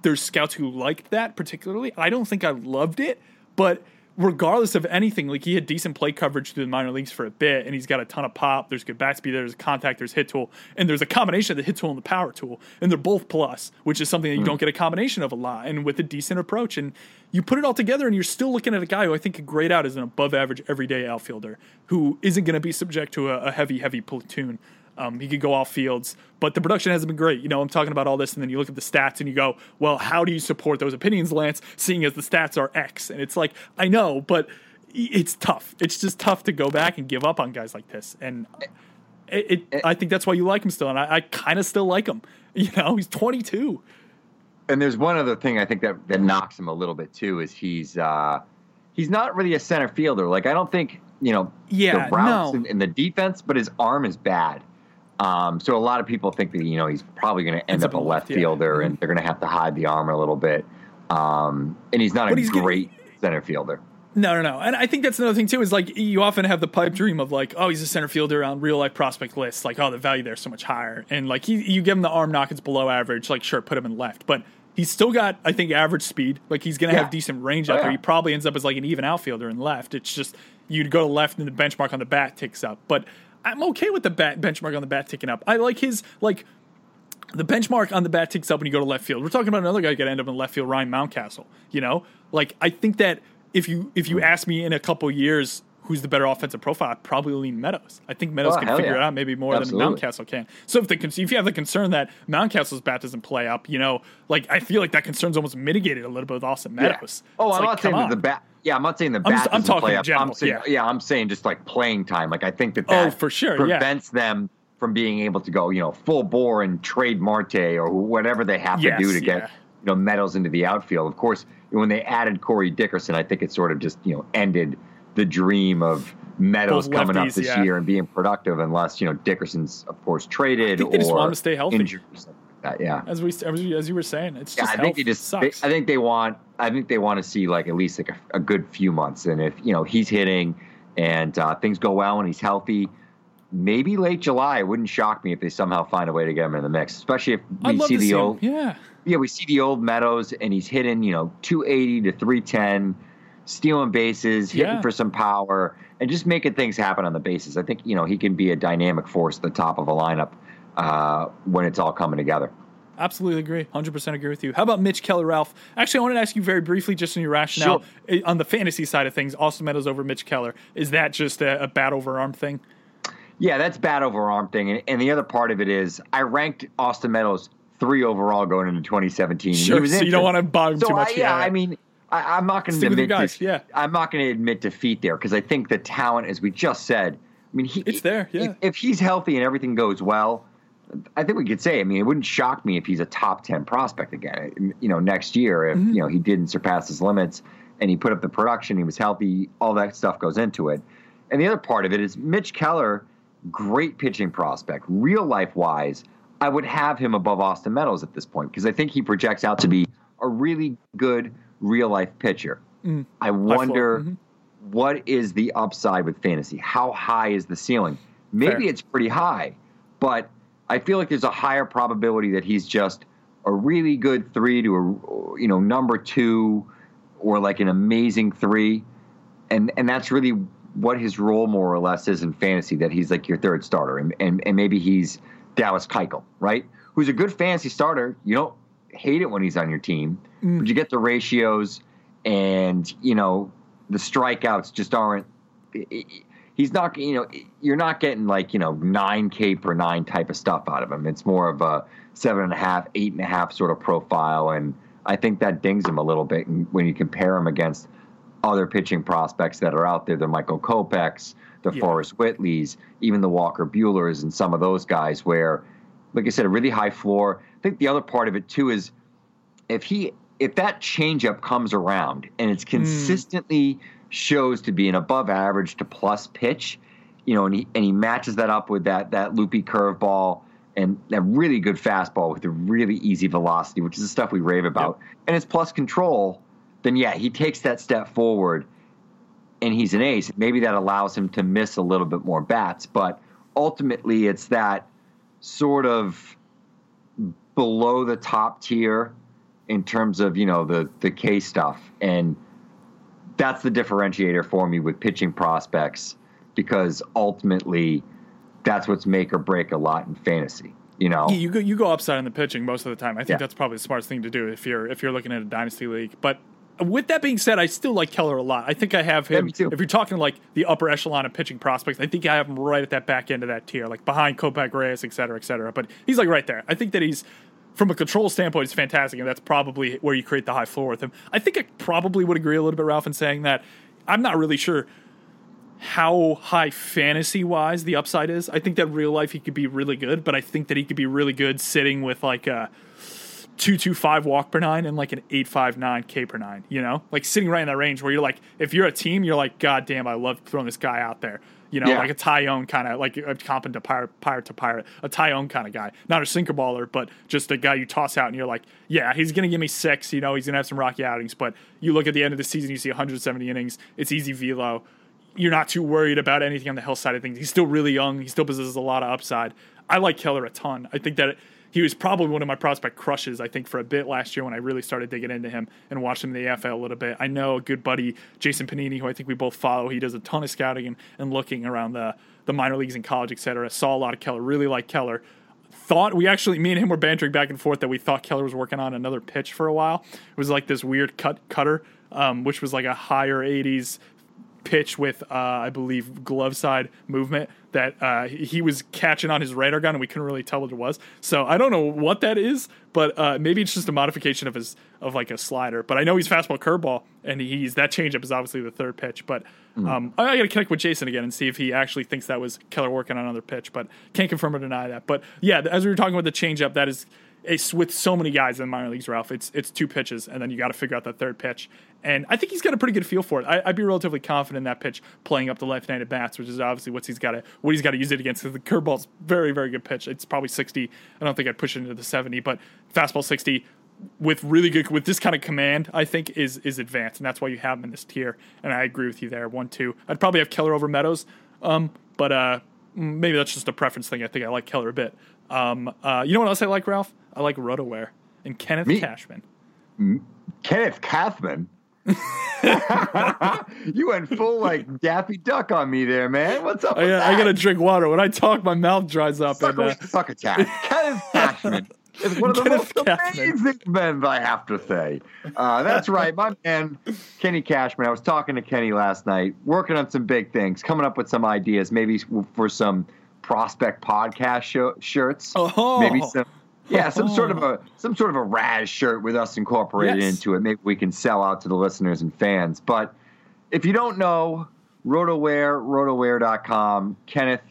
there's scouts who liked that particularly. I don't think I loved it, but regardless of anything, like he had decent play coverage through the minor leagues for a bit, and he's got a ton of pop. There's good bat speed. There's contact. There's hit tool, and there's a combination of the hit tool and the power tool, and they're both plus, which is something that you hmm. don't get a combination of a lot, and with a decent approach. And you put it all together, and you're still looking at a guy who I think could grade out as an above average everyday outfielder who isn't going to be subject to a, a heavy, heavy platoon. Um, he could go off fields, but the production hasn't been great. You know, I'm talking about all this, and then you look at the stats and you go, well, how do you support those opinions, Lance, seeing as the stats are X? And it's like, I know, but it's tough. It's just tough to go back and give up on guys like this. And it, it I think that's why you like him still, and I, I kind of still like him. [LAUGHS] You know, he's 22. And there's one other thing I think that, that knocks him a little bit too is he's uh, he's not really a center fielder. Like I don't think you know Yeah, the routes no. and, and the defense, but his arm is bad. Um, so a lot of people think that you know he's probably going to end up a left left, fielder, Mhm. and they're going to have to hide the arm a little bit. Um, and he's not But a he's great center fielder. No, no, no. And I think that's another thing too. Is like you often have the pipe dream of like, oh, he's a center fielder on real life prospect lists. Like, oh, the value there's so much higher. And like, he, you give him the arm knock, it's below average. Like, sure, put him in left, but he's still got, I think, average speed. Like, he's gonna Yeah. have decent range Oh, out there. yeah. He probably ends up as like an even outfielder in left. It's just you'd go to left and the benchmark on the bat ticks up. But I'm okay with the bat benchmark on the bat ticking up. I like his like the benchmark on the bat ticks up when you go to left field. We're talking about another guy going to end up in left field, Ryan Mountcastle. You know, like I think that if you if you ask me in a couple years who's the better offensive profile, I'd probably lean Meadows. I think Meadows Oh, can figure yeah. it out maybe more Absolutely. than Mountcastle can. So if the if you have the concern that Mountcastle's bat doesn't play up, you know, like I feel like that concern's almost mitigated a little bit with Austin Meadows. Oh, It's I'm like, not saying that the bat. Yeah, I'm not saying the I'm just- I'm talking play in general, I'm saying, yeah. I'm saying just like playing time. Like I think that Oh, for sure, yeah. prevents them from being able to go, you know, full bore and trade Marte or whatever they have Yes, to do to yeah. get you know Meadows into the outfield. Of course, when they added Corey Dickerson, I think it sort of just you know ended the dream of Both coming up this yeah. year and being productive, unless you know Dickerson's of course traded think they or just want him to stay healthy. injured or something like that. Yeah. as we as, you were saying, it's Yeah, just I think they just. They, sucks. I think they want. I think they want to see like at least like a, a good few months, and if you know he's hitting and uh, things go well and he's healthy, maybe late July. It wouldn't shock me if they somehow find a way to get him in the mix, especially if we see the see him. old. Yeah. Yeah, we see the old Meadows, and he's hitting you know 280 to 310, stealing bases, hitting Yeah. for some power, and just making things happen on the bases. I think you know he can be a dynamic force at the top of a lineup uh, when it's all coming together. Absolutely agree. 100% agree with you. How about Mitch Keller, Ralph? Actually, I wanted to ask you very briefly, just in your rationale, eh, on the fantasy side of things, Austin Meadows over Mitch Keller. Is that just a, a bat over arm thing? Yeah, that's bad over arm thing. And, and the other part of it is I ranked Austin Meadows three overall going into 2017. Sure, so you don't want to bottom So too much. I, yeah, I mean, I, I'm not going to Stick with your admit guys, de- yeah. I'm not going to admit defeat there because I think the talent, as we just said, I mean, he, It's there, yeah. If, if he's healthy and everything goes well, I think we could say. I mean, it wouldn't shock me if he's a top ten prospect again. You know, next year if mm-hmm. you know he didn't surpass his limits and he put up the production, he was healthy, all that stuff goes into it. And the other part of it is Mitch Keller, great pitching prospect, real life wise. I would have him above Austin Meadows at this point because I think he projects out to be a really good real life pitcher. Mm. I wonder mm-hmm. what is the upside with fantasy? How high is the ceiling? Maybe Fair. it's pretty high, but I feel like there's a higher probability that he's just a really good three to a you know number two or like an amazing three, and and that's really what his role more or less is in fantasy. That he's like your third starter, and and, and maybe he's Dallas Keuchel, right? Who's a good fantasy starter. You don't hate it when he's on your team, mm. but you get the ratios, and you know the strikeouts just aren't. He's not, you know, you're not getting like you know nine K per nine type of stuff out of him. It's more of a seven and a half, eight and a half sort of profile, and I think that dings him a little bit when you compare him against other pitching prospects that are out there, the Michael Kopechs, the Yeah. Forrest Whitleys, even the Walker Buehlers, and some of those guys where, like I said, a really high floor. I think the other part of it too is if he if that changeup comes around and it's hmm. consistently shows to be an above average to plus pitch, you know, and he and he matches that up with that that loopy curveball and a really good fastball with a really easy velocity, which is the stuff we rave about, and it's plus control, then yeah, he takes that step forward and he's an ace. Maybe that allows him to miss a little bit more bats, but ultimately it's that sort of below the top tier in terms of you know the the K stuff, and that's the differentiator for me with pitching prospects because ultimately that's what's make or break a lot in fantasy. You know, Yeah, you go you go upside on the pitching most of the time. I think Yeah. that's probably the smartest thing to do if you're if you're looking at a dynasty league. But with that being said, I still like Keller a lot. I think I have him. too. If you're talking like the upper echelon of pitching prospects, I think I have him right at that back end of that tier, like behind Kopech, Reyes, et cetera, et cetera. But he's like right there. I think that he's from a control standpoint, it's fantastic, and that's probably where you create the high floor with him. I think I probably would agree a little bit, Ralph, in saying that I'm not really sure how high fantasy wise the upside is. I think that real life he could be really good, but I think that he could be really good sitting with like a two two five walk per nine and like an eight five nine K per nine. You know, like sitting right in that range where you're like, if you're a team, you're like, God damn, I love throwing this guy out there. You know, Yeah. like a Taillon kind of like a comping to pirate, pirate to pirate, a Taillon kind of guy, not a sinker baller, but just a guy you toss out and you're like, yeah, he's gonna give me six. You know, he's gonna have some rocky outings, but you look at the end of the season, you see 170 innings, it's easy velo you're not too worried about anything on the hill side of things. He's still really young. He still possesses a lot of upside. I like Keller a ton. I think that he was probably one of my prospect crushes, I think, for a bit last year when I really started digging into him and watched him in the AFL a little bit. I know a good buddy, Jason Panini, who I think we both follow. He does a ton of scouting and, and looking around the, the minor leagues in college, et cetera. Saw a lot of Keller, really liked Keller thought we actually me and him were bantering back and forth that we thought Keller was working on another pitch for a while. It was like this weird cut cutter, um, which was like a higher 80s pitch with uh, I believe glove side movement that uh, he was catching on his radar gun and we couldn't really tell what it was. So I don't know what that is, but uh, maybe it's just a modification of his of like a slider. But I know he's fastball curveball and he's that changeup is obviously the third pitch. But um, I, I got to connect with Jason again and see if he actually thinks that was Keller working on another pitch. But can't confirm or deny that. But yeah, as we were talking about the changeup, that is it's with so many guys in minor leagues, Ralph. It's it's two pitches, and then you got to figure out that third pitch. And I think he's got a pretty good feel for it. I, I'd be relatively confident in that pitch playing up the left-handed bats, which is obviously what he's got to what he's got to use it against. Because the curveball's very very good pitch. It's probably sixty. I don't think I'd push it into the seventy, but fastball sixty with really good with this kind of command, I think is is advanced, and that's why you have him in this tier. And I agree with you there. One two. I'd probably have Keller over Meadows, um, but uh, maybe that's just a preference thing. I think I like Keller a bit. Um, uh, you know what else I like, Ralph? I like RotoWear and Kenneth Me? Cashman. Kenneth Kathman. [LAUGHS] you went full like Daffy Duck on me there, man. What's up? I, with I that? gotta drink water. When I talk, my mouth dries up. suck, And, uh, suck a tat. [LAUGHS] Kenneth Cashman is one of the Kenneth most Cashman. amazing men, I have to say. Uh, that's right, my man, Kenny Cashman. I was talking to Kenny last night, working on some big things, coming up with some ideas, maybe for some prospect podcast show, shirts, Oh. maybe some. Yeah, some sort of oh. a some sort of a Raz shirt with us incorporated Yes. into it. Maybe we can sell out to the listeners and fans. But if you don't know, RotoWear, rotowear.com, Kenneth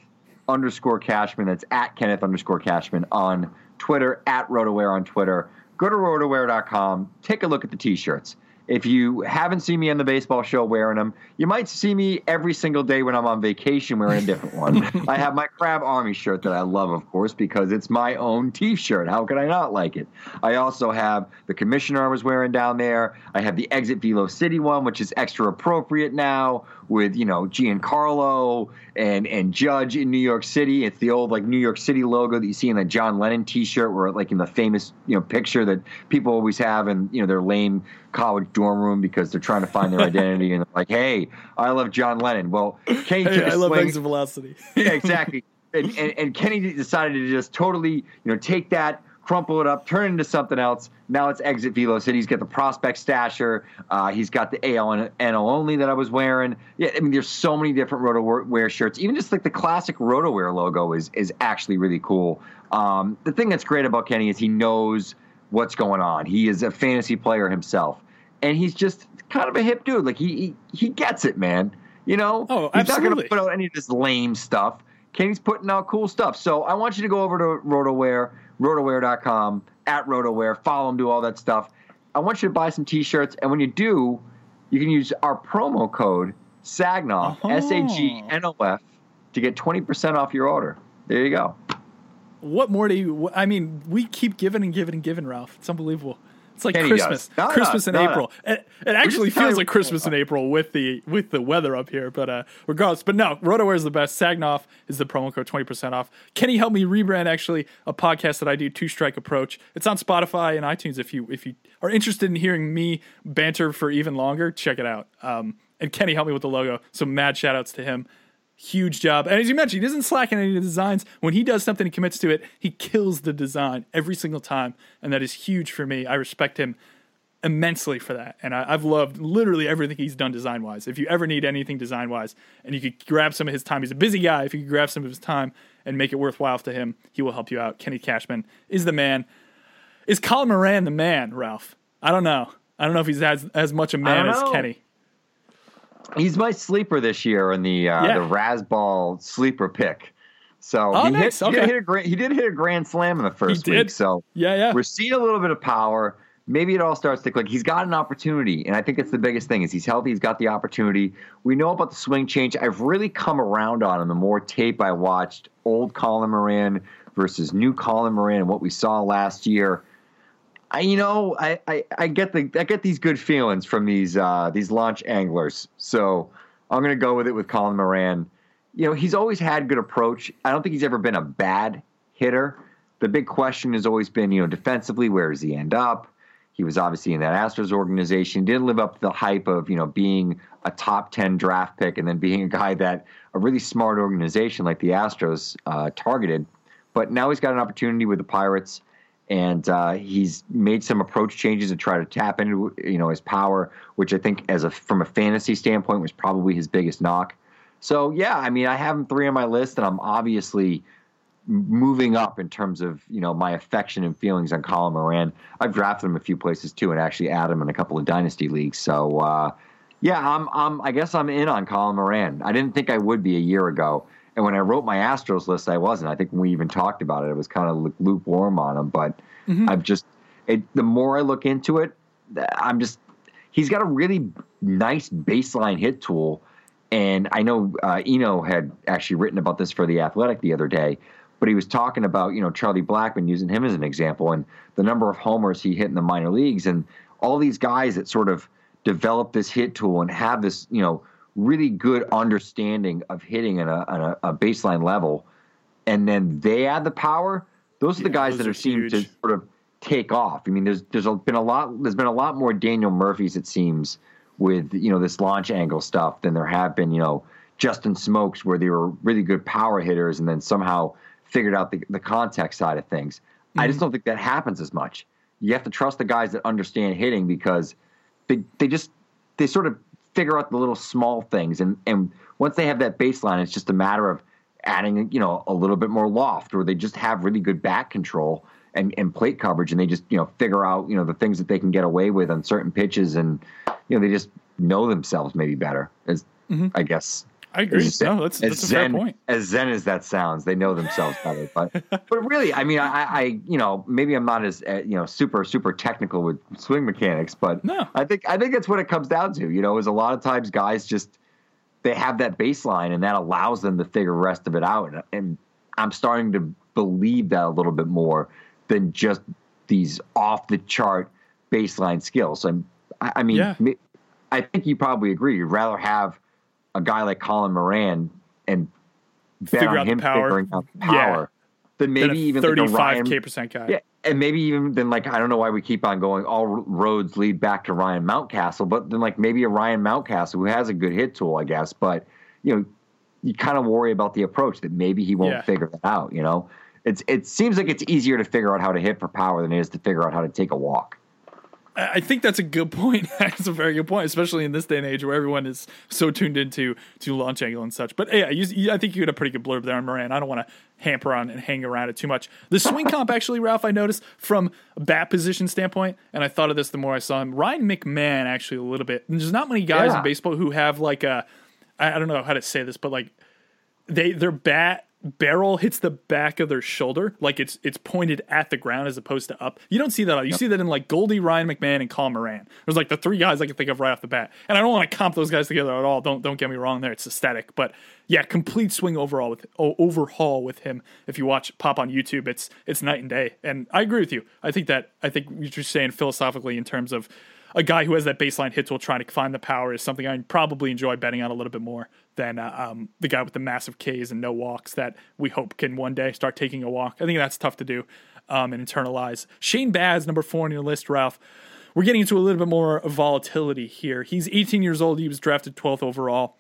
underscore Cashman. That's at Kenneth underscore Cashman on Twitter, at RotoWear on Twitter. Go to rotowear.com. Take a look at the t-shirts. If you haven't seen me on the baseball show wearing them, you might see me every single day when I'm on vacation wearing a different one. [LAUGHS] I have my Crab Army shirt that I love, of course, because it's my own t-shirt. How could I not like it? I also have the commissioner I was wearing down there. I have the Exit Velo City one, which is extra appropriate now with you know Giancarlo and and Judge in New York City. It's the old like New York City logo that you see in the John Lennon T-shirt, where like in the famous you know picture that people always have in you know their lame college dorm room because they're trying to find their [LAUGHS] identity and they're like, hey, I love John Lennon. Well, Kenny Hey, I love exit velocity. [LAUGHS] yeah, exactly. And, and, and Kenny decided to just totally, you know, take that, crumple it up, turn it into something else. Now it's Exit Velo City. He's got the Prospect Stasher. Uh, he's got the AL and NL only that I was wearing. Yeah, I mean, there's so many different RotoWear shirts. Even just like the classic RotoWear logo is is actually really cool. Um, the thing that's great about Kenny is he knows what's going on. He is a fantasy player himself, and he's just kind of a hip dude. Like he he, he gets it, man. You know, Oh, he's not going to put out any of this lame stuff. Kenny's putting out cool stuff. So I want you to go over to RotoWear, rotowear.com, at RotoWear, follow them, do all that stuff. I want you to buy some t-shirts, and when you do, you can use our promo code SAGNOF, Oh. Uh-huh. S-A-G-N-O-F, to get 20% off your order. There you go. What more do you? I mean, we keep giving and giving and giving, Ralph. It's unbelievable. It's like Kenny Christmas, does. No, no, Christmas in no. April. It, it actually feels like Christmas in April with the with the weather up here. But uh, regardless, but no, RotoWear is the best. SAGNOF is the promo code twenty percent off. Kenny helped me rebrand actually a podcast that I do, Two Strike Approach. It's on Spotify and iTunes. If you if you are interested in hearing me banter for even longer, check it out. Um, and Kenny helped me with the logo, so mad shout outs to him huge job. And as you mentioned, he doesn't slack in any of the designs. When he does something and commits to it, he kills the design every single time. And that is huge for me. I respect him immensely for that. And I, I've loved literally everything he's done design wise. If you ever need anything design wise and you could grab some of his time, he's a busy guy. If you could grab some of his time and make it worthwhile to him, he will help you out. Kenny Cashman is the man. Is Colin Moran the man, Ralph? I don't know. I don't know if he's as, as much a man as. Kenny. He's my sleeper this year in the uh, Yeah. the Razzball sleeper pick. So Oh, he, nice. hit, he, did hit a grand, he did hit a grand slam in the first week. So Yeah, yeah. we're seeing a little bit of power. Maybe it all starts to click. He's got an opportunity, and I think it's the biggest thing. Is he's healthy? He's got the opportunity. We know about the swing change. I've really come around on him. The more tape I watched, old Colin Moran versus new Colin Moran, and what we saw last year. I, you know, I, I, I get the I get these good feelings from these uh, these launch anglers. So I'm going to go with it with Colin Moran. You know, he's always had good approach. I don't think he's ever been a bad hitter. The big question has always been, you know, defensively, where does he end up? He was obviously in that Astros organization. Didn't live up to the hype of, you know, being a top 10 draft pick and then being a guy that a really smart organization like the Astros uh, targeted. But now he's got an opportunity with the Pirates and uh, he's made some approach changes to try to tap into you know his power, which I think as a from a fantasy standpoint was probably his biggest knock. So yeah, I mean I have him three on my list, and I'm obviously moving up in terms of you know my affection and feelings on Colin Moran. I've drafted him a few places too, and actually added him in a couple of dynasty leagues. So uh, yeah, I'm I'm I guess I'm in on Colin Moran. I didn't think I would be a year ago. And when I wrote my Astros list, I wasn't. I think when we even talked about it, it was kind of lukewarm on him. But I've just, it, the more I look into it, I'm just, he's got a really nice baseline hit tool. And I know uh, Eno had actually written about this for The Athletic the other day, but he was talking about, you know, Charlie Blackmon, using him as an example, and the number of homers he hit in the minor leagues. And all these guys that sort of develop this hit tool and have this, you know, really good understanding of hitting at a, a, a baseline level, and then they add the power. Those are the Yeah, guys that are have seemed to sort of take off. I mean, there's there's been a lot there's been a lot more Daniel Murphys it seems with you know this launch angle stuff than there have been you know Justin Smoaks where they were really good power hitters and then somehow figured out the, the contact side of things. I Mm-hmm. just don't think that happens as much. You have to trust the guys that understand hitting because they they just they sort of figure out the little small things. And and once they have that baseline it's just a matter of adding you know a little bit more loft or they just have really good back control and, and plate coverage. And they just you know figure out you know the things that they can get away with on certain pitches. And you know they just know themselves maybe better as mm-hmm. i guess I agree. As No, that's, that's a fair zen, point. As zen as that sounds, they know themselves better. But [LAUGHS] but really, I mean, I, I you know maybe I'm not as uh, you know super super technical with swing mechanics, but No. I think I think that's what it comes down to. You know, is a lot of times guys just they have that baseline and that allows them to figure the rest of it out. And, and I'm starting to believe that a little bit more than just these off the chart baseline skills. I'm, I, I mean, Yeah. I think you probably agree. You'd rather have a guy like Colin Moran and bet Figure on out the him power. figuring out Yeah. power than Than maybe even 35 Ryan, k percent guy. yeah, and maybe even then, like I don't know why we keep on going. All roads lead back to Ryan Mountcastle, but then like maybe a Ryan Mountcastle who has a good hit tool, I guess. But you know, you kind of worry about the approach that maybe he won't Yeah. figure that out. You know, it's it seems like it's easier to figure out how to hit for power than it is to figure out how to take a walk. I think that's a good [LAUGHS] point. that's a very good point, especially in this day and age where everyone is so tuned into to launch angle and such. But yeah, you, I think you had a pretty good blurb there on Moran. I don't want to hamper on and hang around it too much. The swing comp, actually, Ralph, I noticed from a bat position standpoint, and I thought of this the more I saw him. Ryan McMahon, actually, a little bit. There's not many guys Yeah. in baseball who have like a, I I don't know how to say this, but like they their bat barrel hits the back of their shoulder like it's it's pointed at the ground as opposed to up. You don't see that. You see that in like Goldie, Ryan McMahon, and Colin Moran. There's like the three guys I can think of right off the bat. And I don't want to comp those guys together at all. Don't don't get me wrong there. It's aesthetic, but yeah, complete swing overall with overhaul with him. If you watch pop on YouTube, it's it's night and day. And I agree with you. I think that I think what you're saying philosophically in terms of a guy who has that baseline hit tool trying to find the power is something I probably enjoy betting on a little bit more than uh, um, the guy with the massive Ks and no walks that we hope can one day start taking a walk. I think that's tough to do um, and internalize. Shane Baz, number four on your list, Ralph. We're getting into a little bit more volatility here. He's 18 years old. He was drafted 12th overall.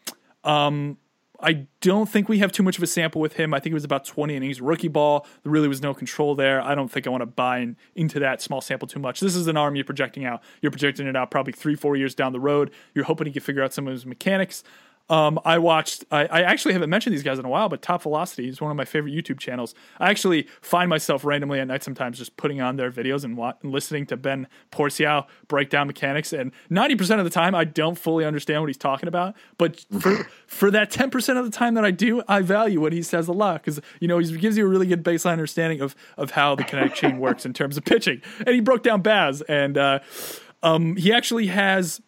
I don't think we have too much of a sample with him. I think it was about 20 innings rookie ball. There really was no control there. I don't think I want to buy in, into that small sample too much. This is an arm you're projecting out. You're projecting it out probably three, four years down the road. You're hoping he can figure out some of his mechanics. Um, I watched. I, I actually haven't mentioned these guys in a while, but Top Velocity is one of my favorite YouTube channels. I actually find myself randomly at night sometimes just putting on their videos and, wa- and listening to Ben Pourciau break down mechanics. And ninety percent of the time, I don't fully understand what he's talking about. But for [LAUGHS] for that ten percent of the time that I do, I value what he says a lot because you know he gives you a really good baseline understanding of of how the kinetic chain works in terms of pitching. And he broke down Baz, and uh, um, he actually has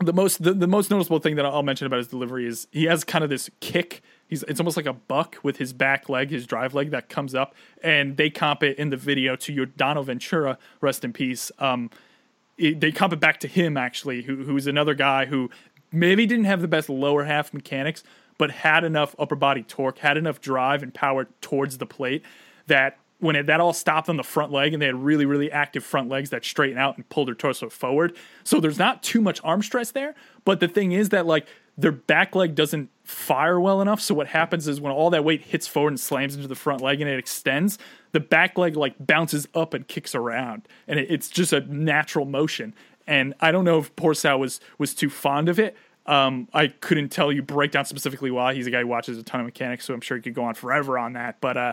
the most the, the most noticeable thing that I'll mention about his delivery is he has kind of this kick. He's it's almost like a buck with his back leg, his drive leg that comes up, and they comp it in the video to Yordano Ventura, rest in peace. Um, it, they comp it back to him actually, who who's another guy who maybe didn't have the best lower half mechanics, but had enough upper body torque, had enough drive and power towards the plate that when it, that all stopped on the front leg and they had really really active front legs that straighten out and pull their torso forward. So there's not too much arm stress there, but the thing is that like their back leg doesn't fire well enough. So what happens is when all that weight hits forward and slams into the front leg and it extends, the back leg like bounces up and kicks around, and it, it's just a natural motion. And I don't know if Pourciau was was too fond of it. Um, I couldn't tell you breakdown specifically why. He's a guy who watches a ton of mechanics, so I'm sure he could go on forever on that. But uh,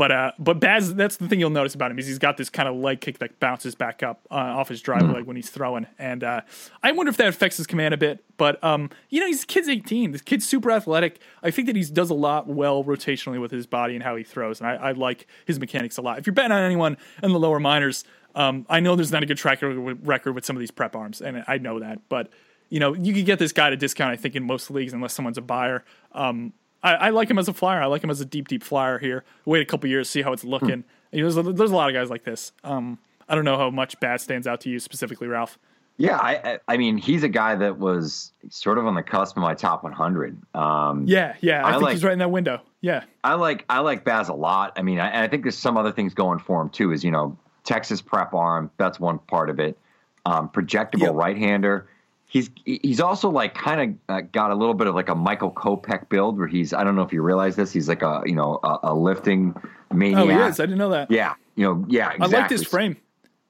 but uh, but Baz, that's the thing you'll notice about him is he's got this kind of leg kick that bounces back up uh, off his drive leg when he's throwing, and uh, I wonder if that affects his command a bit. But um, you know, he's a kid's 18. This kid's super athletic. I think that he does a lot well rotationally with his body and how he throws, and I, I like his mechanics a lot. If you're betting on anyone in the lower minors, um, I know there's not a good track record record with some of these prep arms, and I know that, but you know, you could get this guy at a discount, I think, in most leagues, unless someone's a buyer. Um, I, I like him as a flyer. I like him as a deep, deep flyer here. Wait a couple years, see how it's looking. You know, there's, a, there's a lot of guys like this. Um, I don't know how much Baz stands out to you specifically, Ralph. Yeah, I, I mean, he's a guy that was sort of on the cusp of my top 100. Um, Yeah, yeah, I, I think like- he's right in that window. Yeah, I like I like Baz a lot. I mean, I, and I think there's some other things going for him too. Is you know Texas prep arm. That's one part of it. Um, projectable Yep. right-hander. He's he's also like kind of uh, got a little bit of like a Michael Kopech build where he's I don't know if you realize this. He's like a you know a, a lifting maniac. oh, he is. I didn't know that. Yeah, you know yeah. Exactly. I like this frame,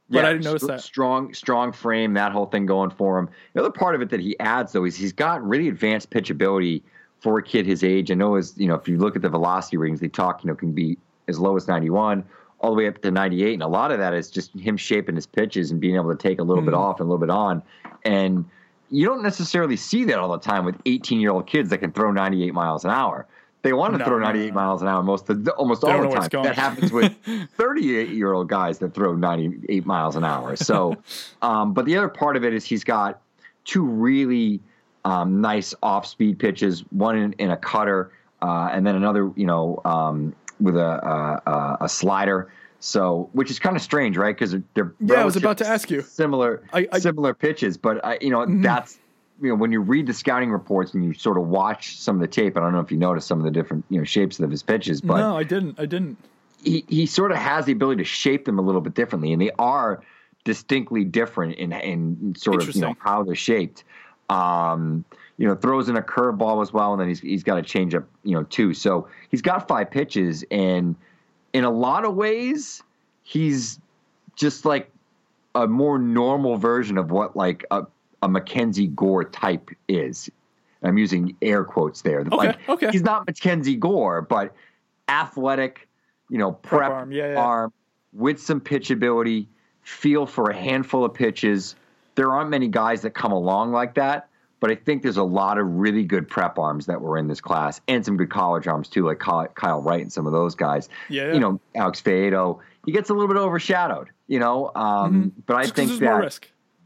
but I didn't notice str- that. Strong, strong frame, that whole thing going for him. The other part of it that he adds though is he's got really advanced pitchability for a kid his age. I know as you know, if you look at the velocity readings, they talk, you know, can be as low as ninety one all the way up to 98 and a lot of that is just him shaping his pitches and being able to take a little bit Hmm. off and a little bit on and you don't necessarily see that all the time with 18 year old kids that can throw 98 miles an hour. They want to No, throw 98 no. miles an hour most of the, almost all the time. That happens [LAUGHS] with 38 year old guys that throw 98 miles an hour. So, [LAUGHS] um, but the other part of it is he's got two really um, nice off speed pitches, one in, in a cutter, uh, and then another, you know, um, with a, a, a, a slider. So, which is kind of strange, right? Because they're Yeah, I was about to ask you. similar I- I- similar pitches, but I, you know Mm-hmm. that's you know when you read the scouting reports and you sort of watch some of the tape. I don't know if you notice some of the different you know shapes of his pitches, but no, I didn't. I didn't. he, he sort of has the ability to shape them a little bit differently, and they are distinctly different in in sort of you know how they're shaped. Um, you know, throws in a curveball as well, and then he's he's got a changeup, you know, too. So he's got five pitches, and in a lot of ways, he's just like a more normal version of what like a, a MacKenzie Gore type is. I'm using air quotes there. like, okay. He's not MacKenzie Gore, but athletic, you know, prep, arm, yeah, yeah. arm with some pitch ability, feel for a handful of pitches. There aren't many guys that come along like that, but I think there's a lot of really good prep arms that were in this class and some good college arms too, like Kyle Wright and some of those guys. Yeah. You know, Alex Faedo, he gets a little bit overshadowed, you know, um, but I Just think that.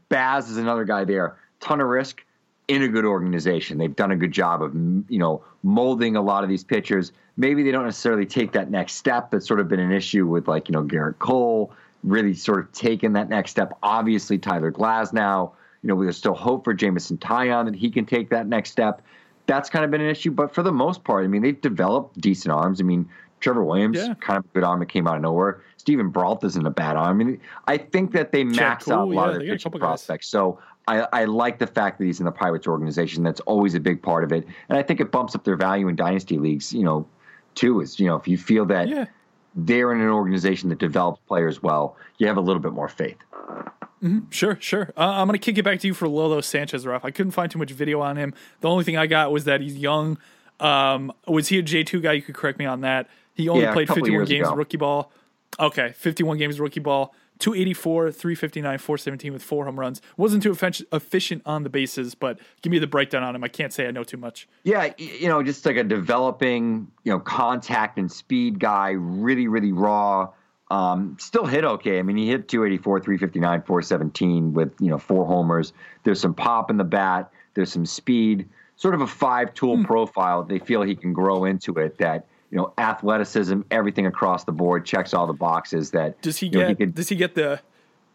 Baz is another guy there. Ton of risk in a good organization. They've done a good job of you know molding a lot of these pitchers. Maybe they don't necessarily take that next step. That's sort of been an issue with like you know Gerrit Cole really sort of taking that next step. Obviously Tyler Glasnow. You know there's still hope for Jameson Taillon that he can take that next step. That's kind of been an issue, but for the most part, I mean they've developed decent arms. I mean Trevor Williams, Yeah. kind of a good arm that came out of nowhere. Steven Brault isn't a bad arm. I mean, I think that they max out a lot yeah, of their pitching couple guys. prospects. So I, I like the fact that he's in the Pirates organization. That's always a big part of it, and I think it bumps up their value in dynasty leagues. You know, too is you know if you feel that Yeah. they're in an organization that develops players well, you have a little bit more faith. Sure, sure. Uh, I'm going to kick it back to you for Lolo Sanchez, Ralph. I couldn't find too much video on him. The only thing I got was that he's young. Um, was he a J2 guy? You could correct me on that. He only Yeah, played 51 games ago. rookie ball. Okay, 51 games rookie ball. 284, 359, 417 with four home runs. Wasn't too efficient on the bases, but give me the breakdown on him. I can't say I know too much. Yeah, you know, just like a developing, you know, contact and speed guy, really, really raw. Um, still hit okay. I mean, he hit 284, 359, 417 with, you know, four homers. There's some pop in the bat. There's some speed, sort of a five tool profile. They feel he can grow into it that, you know, athleticism, everything across the board checks all the boxes that Does he you know, get could- does he get the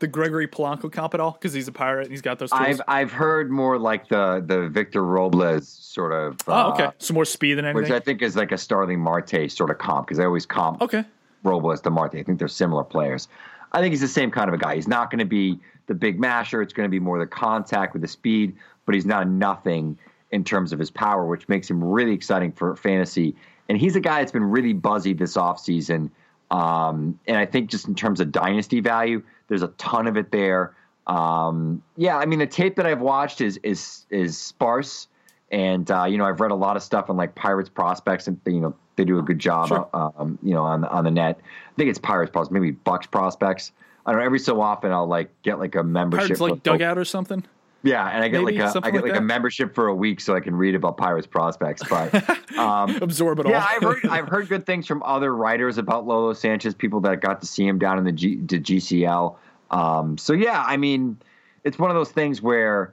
the Gregory Polanco comp at all? Because he's a pirate and he's got those tools. I've I've heard more like the the Victor Robles sort of oh, okay. uh, Some more speed than anything, which. I think is like a Starling Marte sort of comp because I always comp okay. Robles to Marte. I think they're similar players. I think he's the same kind of a guy. He's not going to be the big masher. It's going to be more the contact with the speed, but he's not nothing in terms of his power, which makes him really exciting for fantasy. And he's a guy that's been really buzzy this offseason. Um, and I think just in terms of dynasty value, there's a ton of it there. Um, yeah, I mean the tape that I've watched is is is sparse, and uh, you know I've read a lot of stuff on like Pirates prospects, and you know they do a good job, Sure. um, you know on on the net. I think it's Pirates prospects, maybe Bucks prospects. I don't know. Every so often I'll like get like a membership. Pirates like for- dugout or something. yeah, and I get Maybe, like a I get like like, a membership for a week so I can read about Pirates prospects. But [LAUGHS] um, Absorb it all. yeah, I've heard I've heard [LAUGHS] good things from other writers about Lolo Sanchez, people that got to see him down in the, G, the GCL. Um, so yeah, I mean, it's one of those things where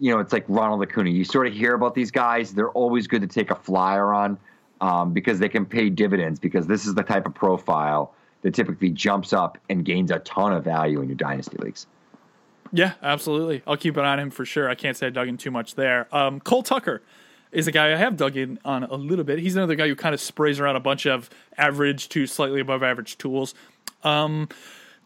you know it's like Ronald Acuna. You sort of hear about these guys; they're always good to take a flyer on um, because they can pay dividends. Because this is the type of profile that typically jumps up and gains a ton of value in your dynasty leagues. Yeah, absolutely. I'll keep an eye on him for sure. I can't say I dug in too much there. Um, Cole Tucker is a guy I have dug in on a little bit. He's another guy who kind of sprays around a bunch of average to slightly above average tools. Um,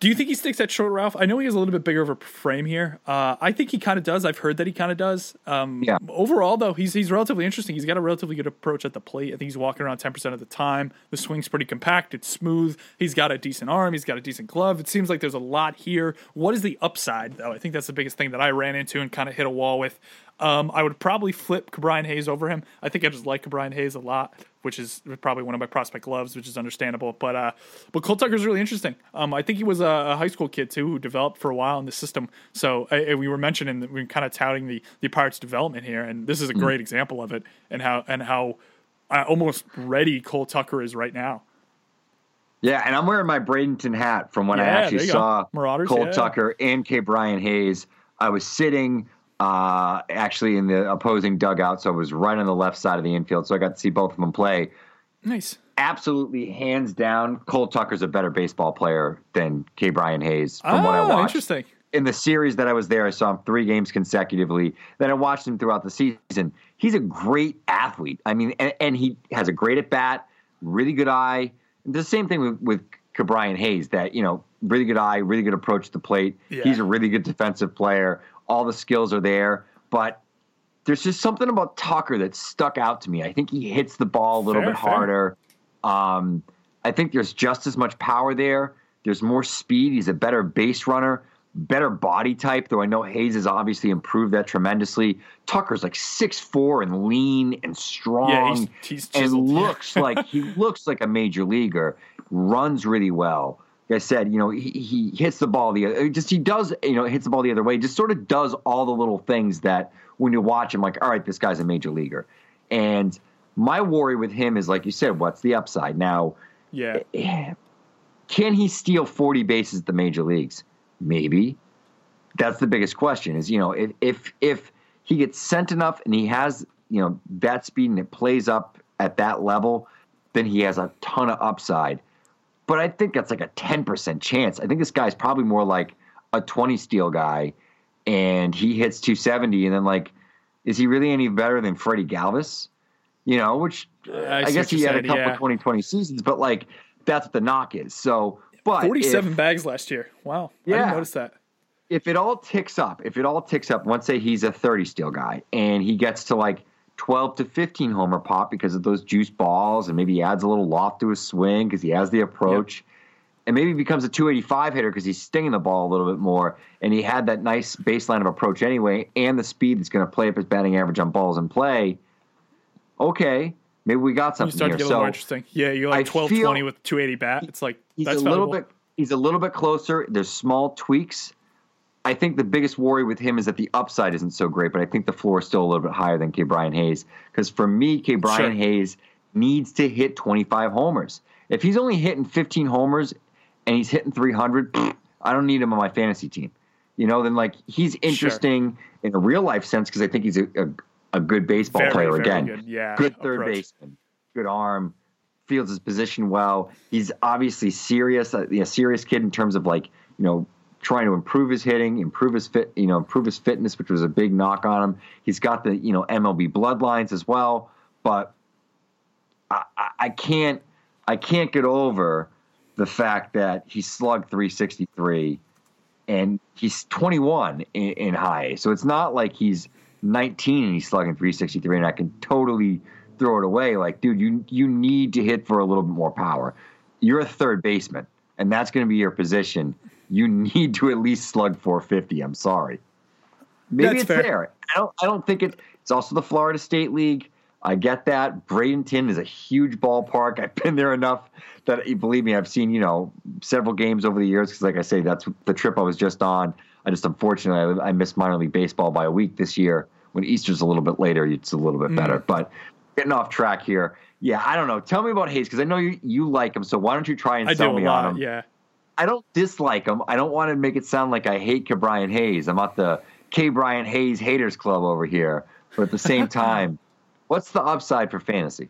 do you think he sticks that short, Ralph? I know he has a little bit bigger of a frame here. Uh, I think he kind of does. I've heard that he kind of does. Um, Yeah. Overall, though, he's he's relatively interesting. He's got a relatively good approach at the plate. I think he's walking around ten percent of the time. The swing's pretty compact. It's smooth. He's got a decent arm. He's got a decent glove. It seems like there's a lot here. What is the upside, though? I think that's the biggest thing that I ran into and kind of hit a wall with. Um, I would probably flip Brian Hayes over him. I think I just like Brian Hayes a lot. which is probably one of my prospect loves, which is understandable. But uh, but Cole Tucker's really interesting. Um, I think he was a, a high school kid too who developed for a while in the system. So uh, we were mentioning that we are kind of touting the the Pirates development here, and this is a great example of it, and how and how uh, almost ready Cole Tucker is right now. Yeah, and I'm wearing my Bradenton hat from when I actually there you go. saw Marauders, Cole yeah. Tucker and Ke'Bryan Hayes. I was sitting uh, actually in the opposing dugout, so I was right on the left side of the infield, so I got to see both of them play. Nice. Absolutely, hands down, Cole Tucker's a better baseball player than Ke'Bryan Hayes from what I Ah, watched. interesting. in the series that I was there, I saw him three games consecutively. Then I watched him throughout the season. He's a great athlete. I mean, and, and he has a great at bat, really good eye. The same thing with, with Ke'Bryan Hayes, that, you know, really good eye, really good approach to the plate. Yeah. He's a really good defensive player. All the skills are there. But there's just something about Tucker that stuck out to me. I think he hits the ball a little Fair, bit fair. harder. Um, I think there's just as much power there. There's more speed. He's a better base runner, better body type, though I know Hayes has obviously improved that tremendously. Tucker's like six four and lean and strong Yeah, he's- he's and looks [LAUGHS] like he looks like a major leaguer, runs really well. I said, you know, he, he hits the ball the other just he does, you know, hits the ball the other way, just sort of does all the little things that when you watch him, like, all right, this guy's a major leaguer. And my worry with him is, like you said, what's the upside? Now, Yeah. Eh, can he steal 40 bases at the major leagues? Maybe. That's the biggest question is, you know, if if if he gets sent enough and he has, you know, that speed and it plays up at that level, then he has a ton of upside. But I think that's like a 10% chance. I think this guy's probably more like a 20 steal guy and he hits 270 and then like is he really any better than Freddie Galvis? You know, which uh, I I, guess he had a couple yeah. 2020 seasons, but like that's what the knock is. So, but Forty-seven if, bags last year. Wow. I Yeah. didn't notice that. if it all ticks up, if it all ticks up, let's say he's a 30 steal guy and he gets to like 12 to 15 homer pop because of those juice balls and maybe he adds a little loft to his swing because he has the approach. And maybe he becomes a 285 hitter because he's stinging the ball a little bit more and he had that nice baseline of approach anyway and the speed that's going to play up his batting average on balls in play. Okay, maybe we got You something start here. to get a little So more interesting. Yeah, you're like I 12, feel- 20 with 280 bat. It's like he's that's a little valuable. bit he's a little bit closer. There's small tweaks. I think the biggest worry with him is that the upside isn't so great, but I think the floor is still a little bit higher than Ke'Bryan Hayes. Because for me, Ke'Bryan Sure. Hayes needs to hit 25 homers. If he's only hitting 15 homers and he's hitting 300, pfft, I don't need him on my fantasy team. You know, then like he's interesting in a real life sense because I think he's a, a, a good baseball Very, player very again. good. Yeah, good third approach. baseman, good arm, fields his position well. He's obviously serious, uh, a, a serious kid in terms of like you know trying to improve his hitting, improve his fit, you know, improve his fitness, which was a big knock on him. He's got the you know MLB bloodlines as well, but I, I, can't I can't get over the fact that he slugged 363 and he's 21 in, in high. So it's not like he's 19 and he's slugging 363 and I can totally throw it away. Like, dude, you you need to hit for a little bit more power. You're a third baseman, and that's going to be your position. You need to at least slug 450. I'm sorry. Maybe That's it's fair. there. I don't. I don't think it. It's also the Florida State League. I get that. Bradenton is a huge ballpark. I've been there enough that believe me. I've seen you know several games over the years because, like I say, that's the trip I was just on. I just unfortunately I, I missed minor league baseball by a week this year. When Easter's a little bit later, it's a little bit better. Mm. But getting off track here. Yeah, I don't know. Tell me about Hayes because I know you you like him. So why don't you try and I sell me on lot. him? Yeah. I don't dislike him. I don't want to make it sound like I hate Ke'Bryan Hayes. I'm not the Ke'Bryan Hayes haters club over here. But at the same [LAUGHS] time, what's the upside for fantasy?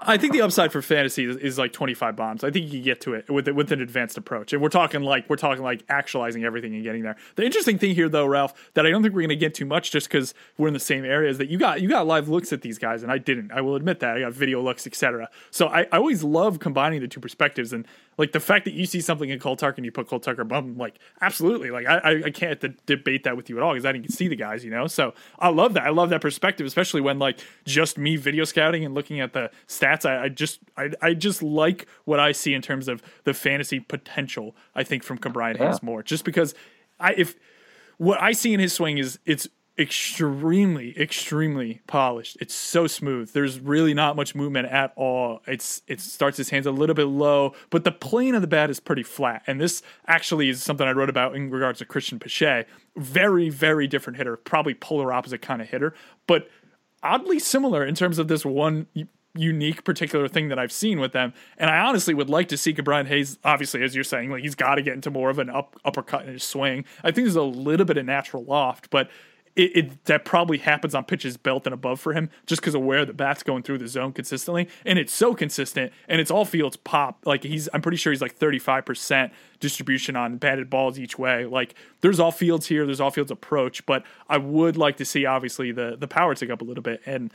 I think the upside for fantasy is, is like 25 bombs. I think you can get to it with with an advanced approach. And we're talking like we're talking like actualizing everything and getting there. The interesting thing here though, Ralph, that I don't think we're going to get too much just cuz we're in the same area is that you got you got live looks at these guys and I didn't. I will admit that. I got video looks, etc. So I, I always love combining the two perspectives and like the fact that you see something in Cole Tucker and you put Cole Tucker bum like absolutely. Like I, I, can't de- debate that with you at all because I didn't see the guys, you know. So I love that. I love that perspective, especially when like just me video scouting and looking at the stats. I, I just I, I just like what I see in terms of the fantasy potential. I think from Brian Hayes more, just because I if what I see in his swing is it's extremely, extremely polished. It's so smooth. There's really not much movement at all. It's it starts his hands a little bit low, but the plane of the bat is pretty flat. And this actually is something I wrote about in regards to Christian Pache. Very, very different hitter, probably polar opposite kind of hitter, but oddly similar in terms of this one unique particular thing that I've seen with them. And I honestly would like to see Brian Hayes, obviously, as you're saying, like he's got to get into more of an up, uppercut in his swing. I think there's a little bit of natural loft, but it, it, that probably happens on pitches belt and above for him just because of where the bat's going through the zone consistently and it's so consistent and it's all fields pop like he's i'm pretty sure he's like 35% distribution on batted balls each way like there's all fields here there's all fields approach but i would like to see obviously the the power tick up a little bit and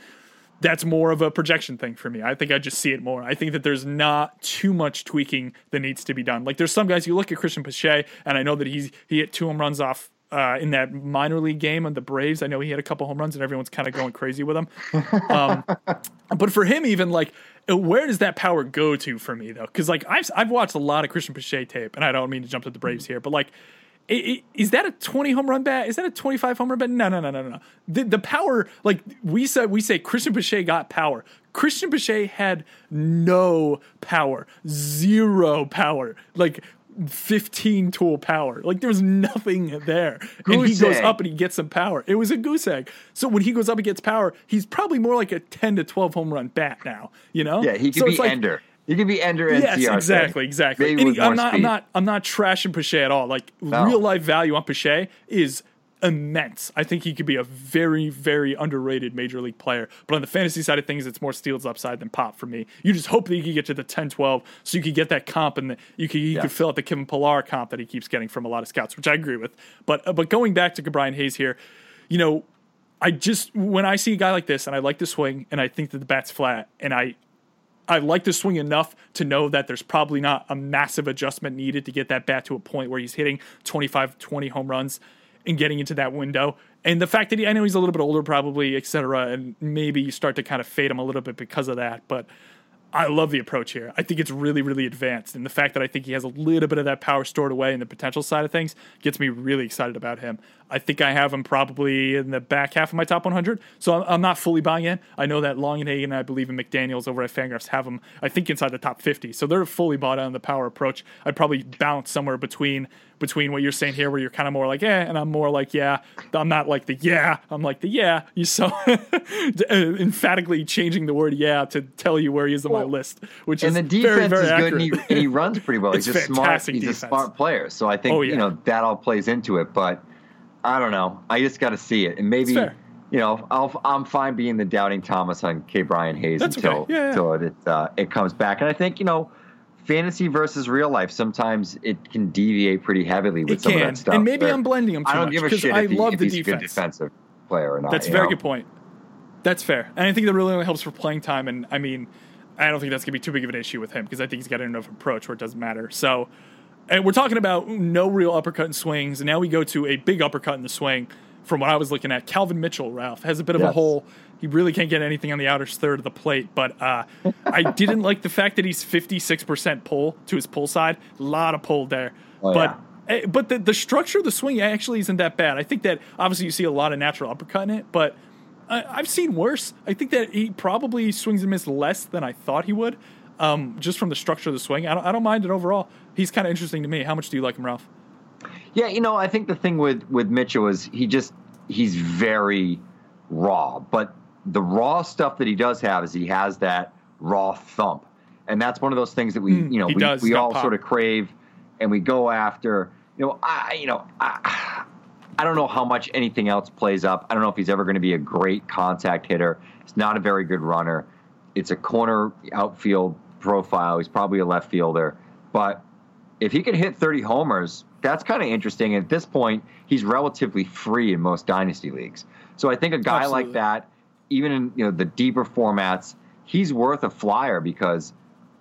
that's more of a projection thing for me. I think I just see it more. I think that there's not too much tweaking that needs to be done. Like there's some guys you look at Christian Pache, and I know that he's he hit two home runs off uh, in that minor league game on the Braves. I know he had a couple home runs, and everyone's kind of going crazy with him. Um, [LAUGHS] but for him, even like where does that power go to for me though? Because like I've I've watched a lot of Christian Pache tape, and I don't mean to jump to the Braves here, but like is that a 20 home run bat? Is that a 25 home run bat? No, no, no, no, no. The, the power, like we said, we say Cristian Pache got power. Cristian Pache had no power, zero power, like 15 tool power. Like there was nothing there. Goose and he goes up and he gets some power. It was a goose egg. So when he goes up and gets power, he's probably more like a 10 to 12 home run bat now, you know? Yeah, he could So be like- Ender. He could be Ender and Yes, exactly, exactly. Maybe And with he- I'm not, I'm not, I'm not trashing Pache at all. Like No. real life value on Pache is immense. I think he could be a very, very underrated major league player. But on the fantasy side of things, it's more steals upside than pop for me. You just hope that you could get to the 10, 12 so you could get that comp and the, you could you could fill out the Kevin Pillar comp that he keeps getting from a lot of scouts, which I agree with. But uh, but going back to Brian Hayes here, you know, I just when I see a guy like this and I like the swing and I think that the bat's flat and I I like the swing enough to know that there's probably not a massive adjustment needed to get that bat to a point where he's hitting 25, 20 home runs and getting into that window. And the fact that he, I know he's a little bit older, probably, et cetera, and maybe you start to kind of fade him a little bit because of that. But I love the approach here. I think it's really, really advanced. And the fact that I think he has a little bit of that power stored away in the potential side of things gets me really excited about him. I think I have him probably in the back half of my top 100. So I'm, I'm not fully buying in. I know that Longenhagen and Hagen, I believe in McDaniels over at Fangraphs have him, I think, inside the top 50. So they're fully bought on the power approach. I'd probably bounce somewhere between between what you're saying here, where you're kind of more like, eh, and I'm more like, yeah. I'm not like the yeah. I'm like the yeah. You so [LAUGHS] emphatically changing the word yeah to tell you where he is on my list, which And is the very, defense very is accurate. good, and he, and he runs pretty well. [LAUGHS] He's a smart. He's defense. a smart player, so I think Oh, yeah. you know that all plays into it. But I don't know. I just got to see it, and maybe you know I'll, I'm fine being the doubting Thomas on Ke'Bryan Hayes That's until okay. Yeah, yeah. until it uh, it comes back. And I think you know. Fantasy versus real life. Sometimes it can deviate pretty heavily with It some of that stuff. And maybe I'm blending 'em too I don't much, give a shit I if, he, love if the he's a good defensive player or not. That's a very know? good point. That's fair. And I think that really only helps for playing time. And I mean, I don't think that's going to be too big of an issue with him because I think he's got enough approach where it doesn't matter. So, and we're talking about no real uppercut and swings. And now we go to a big uppercut in the swing from what I was looking at. Calvin Mitchell, Ralph, has a bit of a hole. He really can't get anything on the outer third of the plate. But uh, I didn't like the fact that he's 56% pull to his pull side. A lot of pull there. Oh, but Eh, But the, the structure of the swing actually isn't that bad. I think that obviously you see a lot of natural uppercut in it, but I, I've seen worse. I think that he probably swings and misses less than I thought he would, um, just from the structure of the swing. I don't, I don't mind it overall. He's kind of interesting to me. How much do you like him, Ralph? Yeah, you know, I think the thing with with Mitchell is he just he's very raw, but the raw stuff that he does have is he has that raw thump, and that's one of those things that we hmm, you know we, does. we all pop. sort of crave and we go after. You know, I you know I. I don't know how much anything else plays up. I don't know if he's ever going to be a great contact hitter. He's not a very good runner. It's a corner outfield profile. He's probably a left fielder. But if he can hit 30 homers, that's kind of interesting. At this point, he's relatively free in most dynasty leagues. So I think a guy like that, even in you know the deeper formats, he's worth a flyer because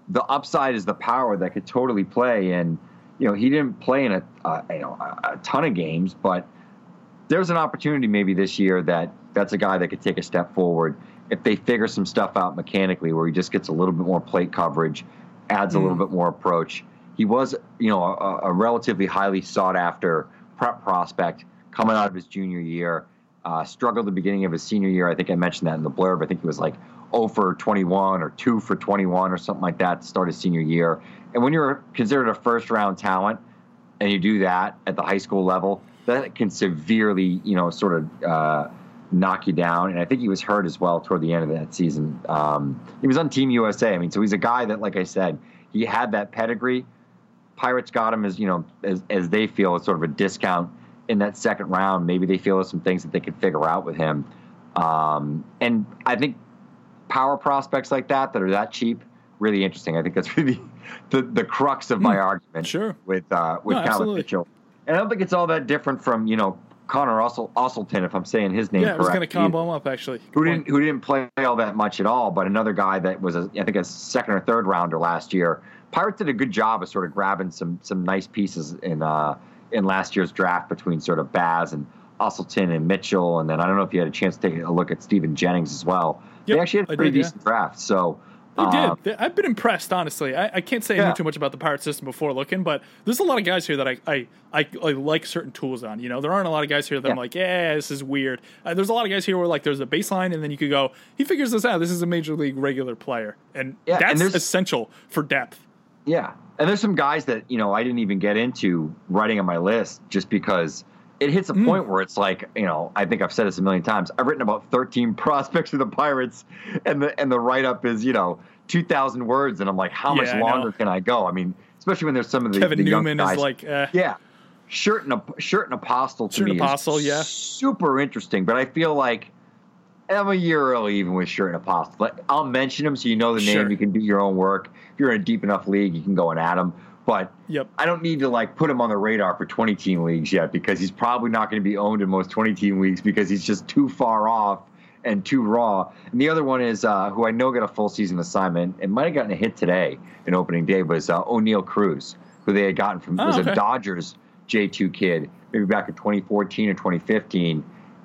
the upside is the power that could totally play. And you know he didn't play in a, you know a, a ton of games, but there's an opportunity maybe this year that that's a guy that could take a step forward if they figure some stuff out mechanically where he just gets a little bit more plate coverage, adds a little mm. bit more approach. He was, you know, a, a relatively highly sought after prep prospect coming out of his junior year. Uh, struggled the beginning of his senior year. I think I mentioned that in the blurb. I think he was like 0 for 21 or 2 for 21 or something like that to start his senior year. And when you're considered a first round talent and you do that at the high school level, that can severely, you know, sort of uh, knock you down. And I think he was hurt as well toward the end of that season. Um, he was on Team USA. I mean, so he's a guy that, like I said, he had that pedigree. Pirates got him as you know, as as they feel, as sort of a discount in that second round. Maybe they feel there's some things that they could figure out with him. Um, and I think power prospects like that that are that cheap, really interesting. I think that's [LAUGHS] really the the crux of my argument. Hmm. sure. With uh, with No, Calvin. Mitchell, and I don't think it's all that different from you know Conner Ussel, Uselton, if I'm saying his name Yeah, I was going to correct. combo him up actually. who Good didn't who didn't play all that much at all, but another guy that was a, I think a second or third rounder last year. Pirates did a good job of sort of grabbing some some nice pieces in uh, in last year's draft between sort of Baz and Uselton and Mitchell, and then I don't know if you had a chance to take a look at Steven Jennings as well. Yep, they actually had a pretty did, yeah. decent draft. So They um, did. They- I've been impressed, honestly. I, I can't say I Yeah. knew too much about the pirate system before looking, but there's a lot of guys here that I, I, I, I like certain tools on. You know, there aren't a lot of guys here that I'm like, yeah, this is weird. Uh, there's a lot of guys here where like there's a baseline, and then you could go, he figures this out. This is a major league regular player, and Yeah, that's there's- essential for depth. Yeah. And there's some guys that, you know, I didn't even get into writing on my list just because it hits a point where it's like, you know, I think I've said this a million times. I've written about 13 [LAUGHS] prospects for the Pirates and the and the write up is, you know, 2000 words and I'm like, how much Yeah, I longer can I go? I mean, especially when there's some of the, Kevin the young Newman guys. is like, eh. Yeah. Shirt and a Sherten Apostel to Shirt and me Apostle, is yeah. super interesting, but I feel like I'm a year early even with Sherten Apostel. Like I'll mention him so you know the name. Sure. You can do your own work. If you're in a deep enough league, you can go and add him. But Yep. I don't need to like put him on the radar for 20 team leagues yet because he's probably not going to be owned in most 20 team leagues because he's just too far off and too raw. And the other one is uh, who I know got a full season assignment and might have gotten a hit today in opening day was uh, Oneil Cruz, who they had gotten from Oh, was okay. a Dodgers J2 kid, maybe back in 2014 or 2015.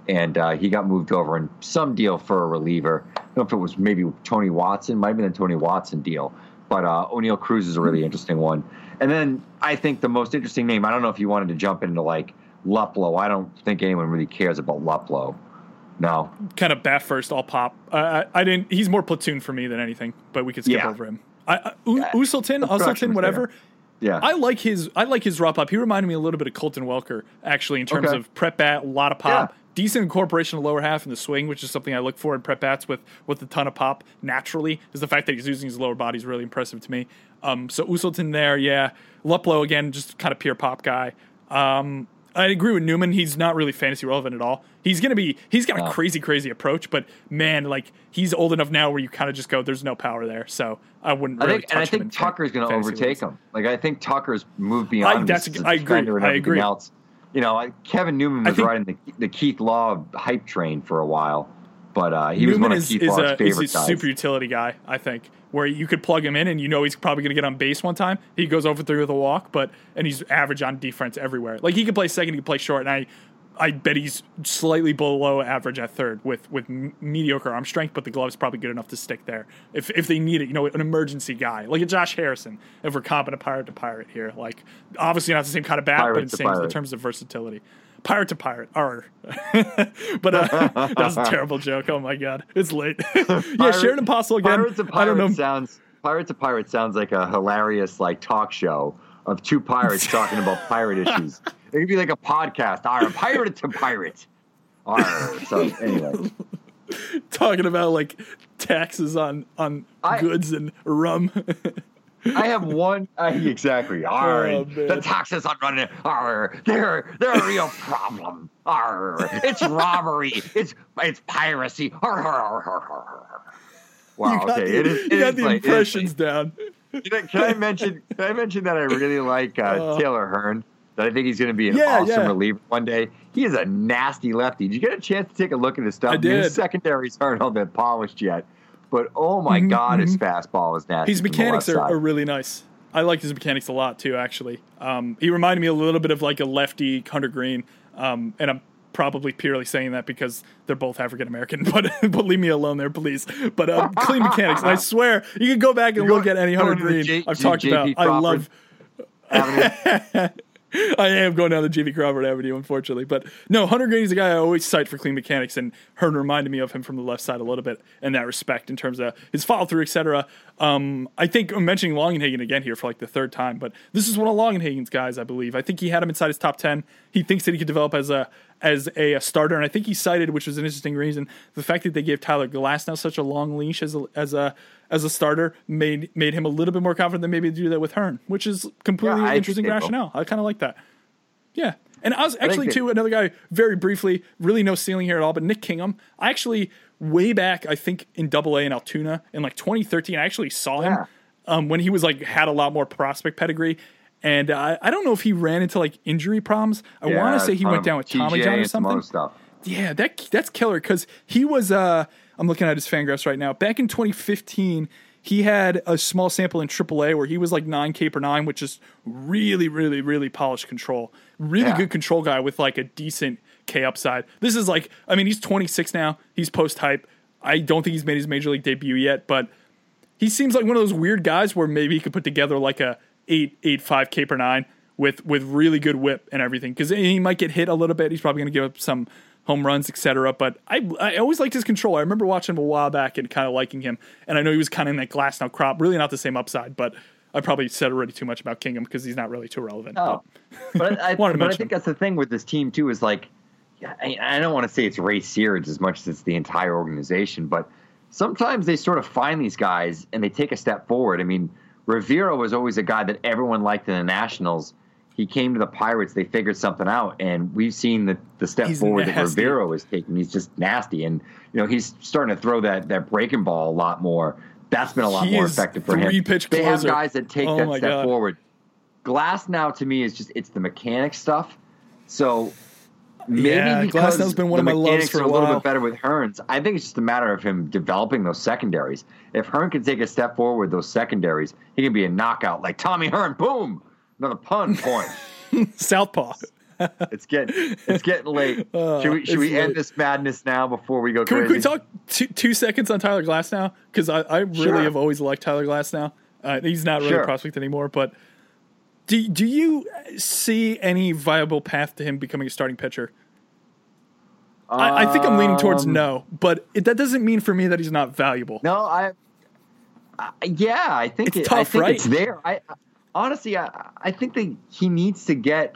And uh, he got moved over in some deal for a reliever. I don't know if it was maybe Tony Watson, might have been a Tony Watson deal. But uh, Oneil Cruz is a really interesting one. And then I think the most interesting name, I don't know if you wanted to jump into like Luplow. I don't think anyone really cares about Luplow. No. kind of bat first, all pop. Uh, I, I didn't. He's more platoon for me than anything, but we could skip Yeah. over him. I, I, U- Yeah. Uselton, The production Uselton, whatever. there. Yeah. I like his. I like his drop up. He reminded me a little bit of Colton Welker, actually, in terms Okay. of prep bat, a lot of pop, Yeah. Decent incorporation of lower half in the swing, which is something I look for in prep bats with with a ton of pop. Naturally, is the fact that he's using his lower body is really impressive to me. Um, so Uselton there, yeah. Luplow again, just kind of pure pop guy. Um, I agree with Newman. He's not really fantasy relevant at all. He's gonna be. He's got a crazy, crazy approach, but man, like he's old enough now where you kind of just go, "There's no power there." So I wouldn't. I Really think, and I think Tucker's going to overtake leagues. him. Like I think Tucker's moved beyond. I- that's- I agree. I agree. Else. You know, Kevin Newman was think- riding the, the Keith Law hype train for a while, but uh, he was one of is, Keith is Law's a, is favorite a guys. super utility guy, I think, where you could plug him in and you know he's probably going to get on base one time. He goes over three with a walk, but and he's average on defense everywhere. Like he can play second, he can play short, and I, I bet he's slightly below average at third with with mediocre arm strength, but the glove's probably good enough to stick there if if they need it. You know, an emergency guy like a Josh Harrison. If we're comping a pirate to pirate here, like obviously not the same kind of bat, Pirate but in same in terms of versatility. Pirate to pirate, R. [LAUGHS] but uh, that was a [LAUGHS] terrible joke. Oh my god, it's late. [LAUGHS] yeah, Pirate- Sherten Apostel again. Pirates of I don't know. sounds Pirates of Pirates sounds like a hilarious like talk show of two pirates talking about pirate issues. It could be like a podcast. Arr, pirate to pirate. Arr. So anyway, [LAUGHS] talking about like taxes on on I- goods and rum. I have one uh, [LAUGHS] exactly. Arr, Oh, the taxes on running. Arr, they're they're a real problem. Arr, it's robbery. It's it's piracy. Arr, arr, arr. Wow. you got okay. the, it is. you it got is the like- impressions down. Can I, can I mention? Can I mention that I really like uh, Uh, Taylor Hearn? That I think he's going to be an Yeah, awesome yeah. reliever one day. He is a nasty lefty. Did you get a chance to take a look at his stuff? I mean, his did. secondaries aren't all that polished yet, but oh my Mhm, god, his fastball is nasty. His mechanics are, are really nice. I like his mechanics a lot too. Actually, um, he reminded me a little bit of like a lefty Hunter Greene, um, and I'm probably purely saying that because they're both African American. [LAUGHS] But but leave me alone there, please. But um, clean mechanics. And I [LAUGHS] swear, you can go back and You look at any Hunter Greene J- I've J- talked JP about. I love. [LAUGHS] [LAUGHS] I am going down the JP Crawford Avenue, unfortunately. But no, Hunter Grady's a guy I always cite for clean mechanics, and Hearn reminded me of him from the left side a little bit in that respect in terms of his follow through, etc. Um, I think I'm mentioning Longenhagen again here for like the third time, but this is one of Longenhagen's guys, I believe. I think he had him inside his top ten. He thinks that he could develop as a as a, a starter, and I think he cited, which was an interesting reason, the fact that they gave Tyler Glasnow such a long leash as a as a as a starter made made him a little bit more confident than maybe to do that with Hearn, which is completely Yeah, interesting rationale. I kind of like that. Yeah. And I was actually, that- too, another guy, very briefly, really no ceiling here at all, but Nick Kingham. I actually, way back, I think in double A in Altoona in like 2013, I actually saw him um, when he was like, had a lot more prospect pedigree. And uh, I don't know if he ran into like injury problems. I want to say he went down with Tommy John or some something. Yeah, that that's killer because he was. Uh, I'm looking at his Fangraphs right now. Back in 2015, he had a small sample in AAA where he was like 9K per nine, which is really, really, really polished control. Really Yeah. good control guy with like a decent K upside. This is like, I mean, he's 26 now. He's post hype. I don't think he's made his major league debut yet, but he seems like one of those weird guys where maybe he could put together like a eight eight five K per nine with with really good whip and everything because he might get hit a little bit. He's probably going to give up some home runs, etc. But I I always liked his control. I remember watching him a while back and kind of liking him. And I know he was kind of in that Glasnow crop. Really not the same upside, but I probably said already too much about Kingham because he's not really too relevant. Oh, [LAUGHS] but I, to but I think him. that's the thing with this team too. Is like, yeah, I, I don't want to say it's Ray Searage as much as it's the entire organization, but sometimes they sort of find these guys and they take a step forward. I mean, Rivero was always a guy that everyone liked in the Nationals. He came to the Pirates, they figured something out, and we've seen the, the step He's forward that nasty. Rivero was taking. He's just nasty, and you know he's starting to throw that that breaking ball a lot more. That's been a lot He more effective for him. They have guys that take Oh that step God. forward. Glasnow to me is just it's the mechanic stuff. So maybe Yeah, because Glasnow's been one of my loves for a a little bit better with Hearns. I think it's just a matter of him developing those secondaries. If Hearn can take a step forward with those secondaries, he can be a knockout like Tommy Hearn. Boom, another pun point. [LAUGHS] Southpaw. [LAUGHS] it's getting it's getting late. [LAUGHS] should we should we end this madness now before we go Can we, crazy? can we talk two, two seconds on Tyler Glasnow? Because I, I really Sure. have always liked Tyler Glasnow. Uh, he's not really a prospect anymore, but do do you see any viable path to him becoming a starting pitcher? I, I think I'm leaning towards Um, no, but it, that doesn't mean for me that he's not valuable. No, I, I yeah, I think It's it, I tough, think right? it's there. I I- honestly, I, I think that he needs to get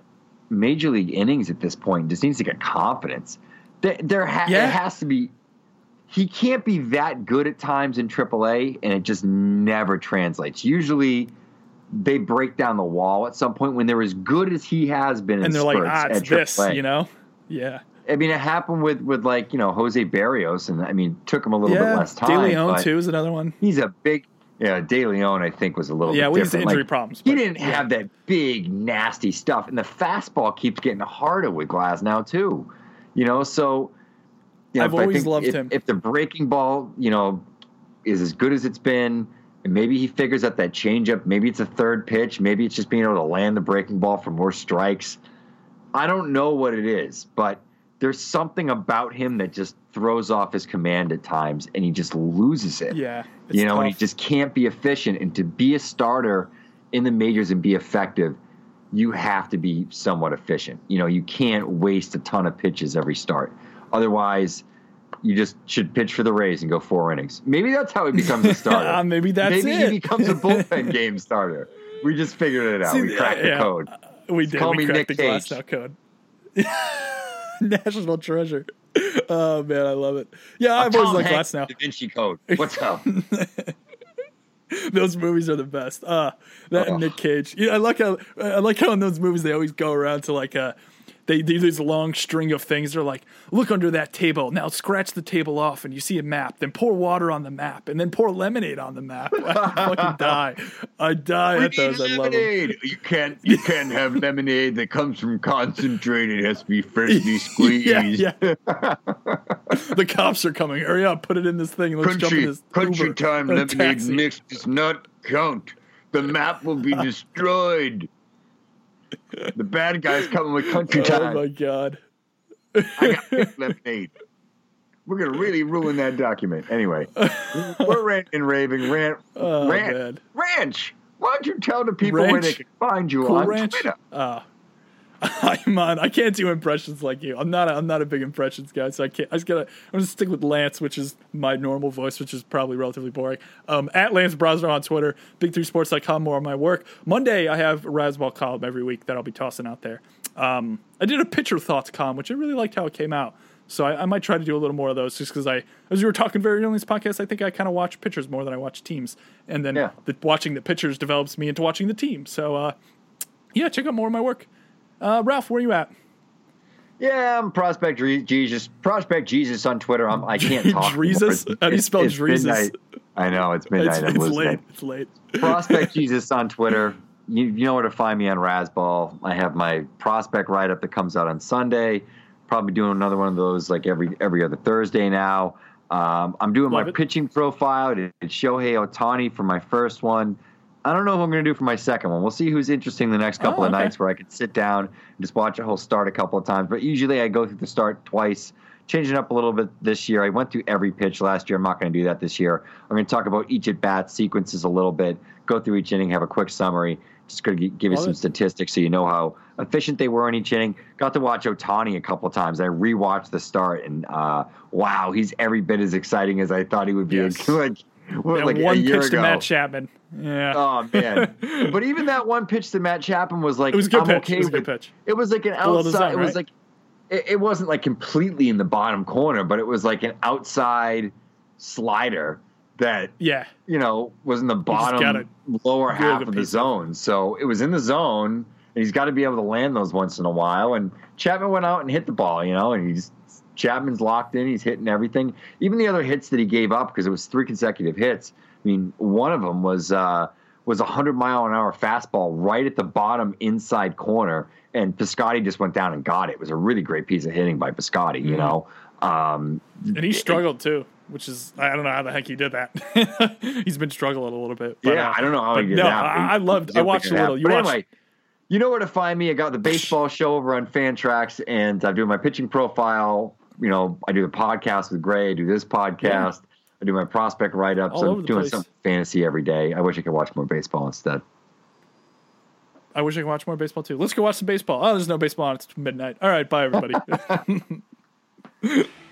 major league innings at this point. Just needs to get confidence. There, there ha- Yeah. it has to be. He can't be that good at times in AAA, and it just never translates. Usually, they break down the wall at some point when they're as good as he has been. and in they're like, ah, it's this, AAA. you know? Yeah. I mean, it happened with with like you know Jose Berrios, and I mean, took him a little bit Yeah. less De time. Leon, too, is another one. he's a big yeah de leon i think was a little Yeah, bit well, different. injury Like, problems, he didn't have that big nasty stuff and the fastball keeps getting harder with Glasnow too you know so you know, I've always loved if, him. if the breaking ball you know is as good as it's been and maybe he figures out that changeup maybe it's a third pitch maybe it's just being able to land the breaking ball for more strikes i don't know what it is but there's something about him that just throws off his command at times and he just loses it Yeah. you know, and he just can't be efficient. And to be a starter in the majors and be effective, you have to be somewhat efficient. You know, you can't waste a ton of pitches every start. Otherwise, you just should pitch for the Rays and go four innings. Maybe that's how he becomes a [LAUGHS] starter. Ah, maybe that's Maybe it. he becomes a bullpen [LAUGHS] game starter. We just figured it out. See, we cracked yeah. the code. We did. call we me cracked Nick the glass Cage. code. [LAUGHS] National treasure. Oh man, I love it. Yeah, I've always liked glass now. Da Vinci Code. What's up? Those movies are the best. Uh that and Nick Cage. Yeah, I like how I like how in those movies they always go around to like uh they do this long string of things. They're like, look under that table. Now scratch the table off and you see a map. Then pour water on the map. And then pour lemonade on the map. [LAUGHS] I fucking die. I die We at those. I love them. lemonade. You can't. You can't have lemonade that comes from concentrated. It has to be freshly squeezed. [LAUGHS] Yeah, yeah. [LAUGHS] the cops are coming. Hurry up, put it in this thing. Let's jump in Country, this country Uber time lemonade taxi. mix does not count. The map will be destroyed. The bad guys coming with country time. Oh my god. I got lemonade. We're gonna really ruin that document. Anyway, we're [LAUGHS] ranting and raving. Rant, Oh, rant, man. ranch. Why don't you tell the people where they can find you Cool on Ranch. Twitter? Uh, [LAUGHS] I'm on. I can't do impressions like you. I'm not. A, I'm not a big impressions guy, so I can't. I just gotta. I'm gonna stick with Lance, which is my normal voice, which is probably relatively boring. Um, at Lance Brosner on Twitter, big3sports.com, more on my work. Monday, I have a Razzball column every week that I'll be tossing out there. Um, I did a pitcher thoughts column, which I really liked how it came out. So I, I might try to do a little more of those, just because I, as we were talking very early in this podcast, I think I kind of watch pitchers more than I watch teams, and then Yeah. the, watching the pitchers develops me into watching the team. So uh, yeah, check out more of my work. Uh, Ralph, where are you at? Yeah, I'm Prospect Dre- Jesus. Prospect Jesus on Twitter. I'm, I can't [LAUGHS] talk. anymore. Jesus? How do you spell it's Jesus? midnight. I know it's midnight. It's, it's late. It's late. Prospect [LAUGHS] Jesus on Twitter. You, you know where to find me on Razzball. I have my prospect write up that comes out on Sunday. Probably doing another one of those like every every other Thursday now. Um, I'm doing Love my it. pitching profile. It's Shohei Ohtani for my first one. I don't know what I'm going to do for my second one. We'll see who's interesting the next couple Oh, of okay. nights where I can sit down and just watch a whole start a couple of times. But usually I go through the start twice, changing up a little bit this year. I went through every pitch last year. I'm not going to do that this year. I'm going to talk about each at bat sequences a little bit, go through each inning, have a quick summary. Just going to give you Love some it. statistics so you know how efficient they were in each inning. Got to watch Ohtani a couple of times. I rewatched the start, and uh, wow, he's every bit as exciting as I thought he would be. Yes. [LAUGHS] like, what, like a one year pitch to. Matt Chapman. Yeah. Oh man! [LAUGHS] but even that one pitch to Matt Chapman was like It was a good I'm pitch. okay It was a good pitch. It was like an outside. designed, it was right? like it, it wasn't like completely in the bottom corner, but it was like an outside slider that yeah. you know was in the bottom lower half of the zone. So it was in the zone, and he's got to be able to land those once in a while. And Chapman went out and hit the ball, you know, and he's Chapman's locked in. He's hitting everything. Even the other hits that he gave up because it was three consecutive hits. I mean, one of them was uh, was a hundred mile an hour fastball right at the bottom inside corner, and Piscotti just went down and got it. It was a really great piece of hitting by Piscotti. Mm-hmm. You know. Um, And he struggled too, which is I don't know how the heck he did that. [LAUGHS] He's been struggling a little bit. but, yeah, uh, I don't know how he did no, that. I, I loved. I watched a little. You But watched. anyway, you know where to find me. I got the baseball show over on Fantrax, and I'm doing my pitching profile. You know, I do the podcast with Gray. I do this podcast. I do my prospect write ups. I'm doing place. some fantasy every day. I wish I could watch more baseball instead. I wish I could watch more baseball too. Let's go watch some baseball. Oh, there's no baseball on. It's midnight. All right, bye everybody. [LAUGHS] [LAUGHS]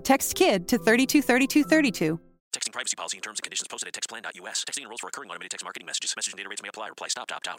Text KID to 323232. Texting privacy policy and terms and conditions posted at textplan.us. Texting enrolls for recurring automated text marketing messages. Message and data rates may apply. Reply stop to opt out.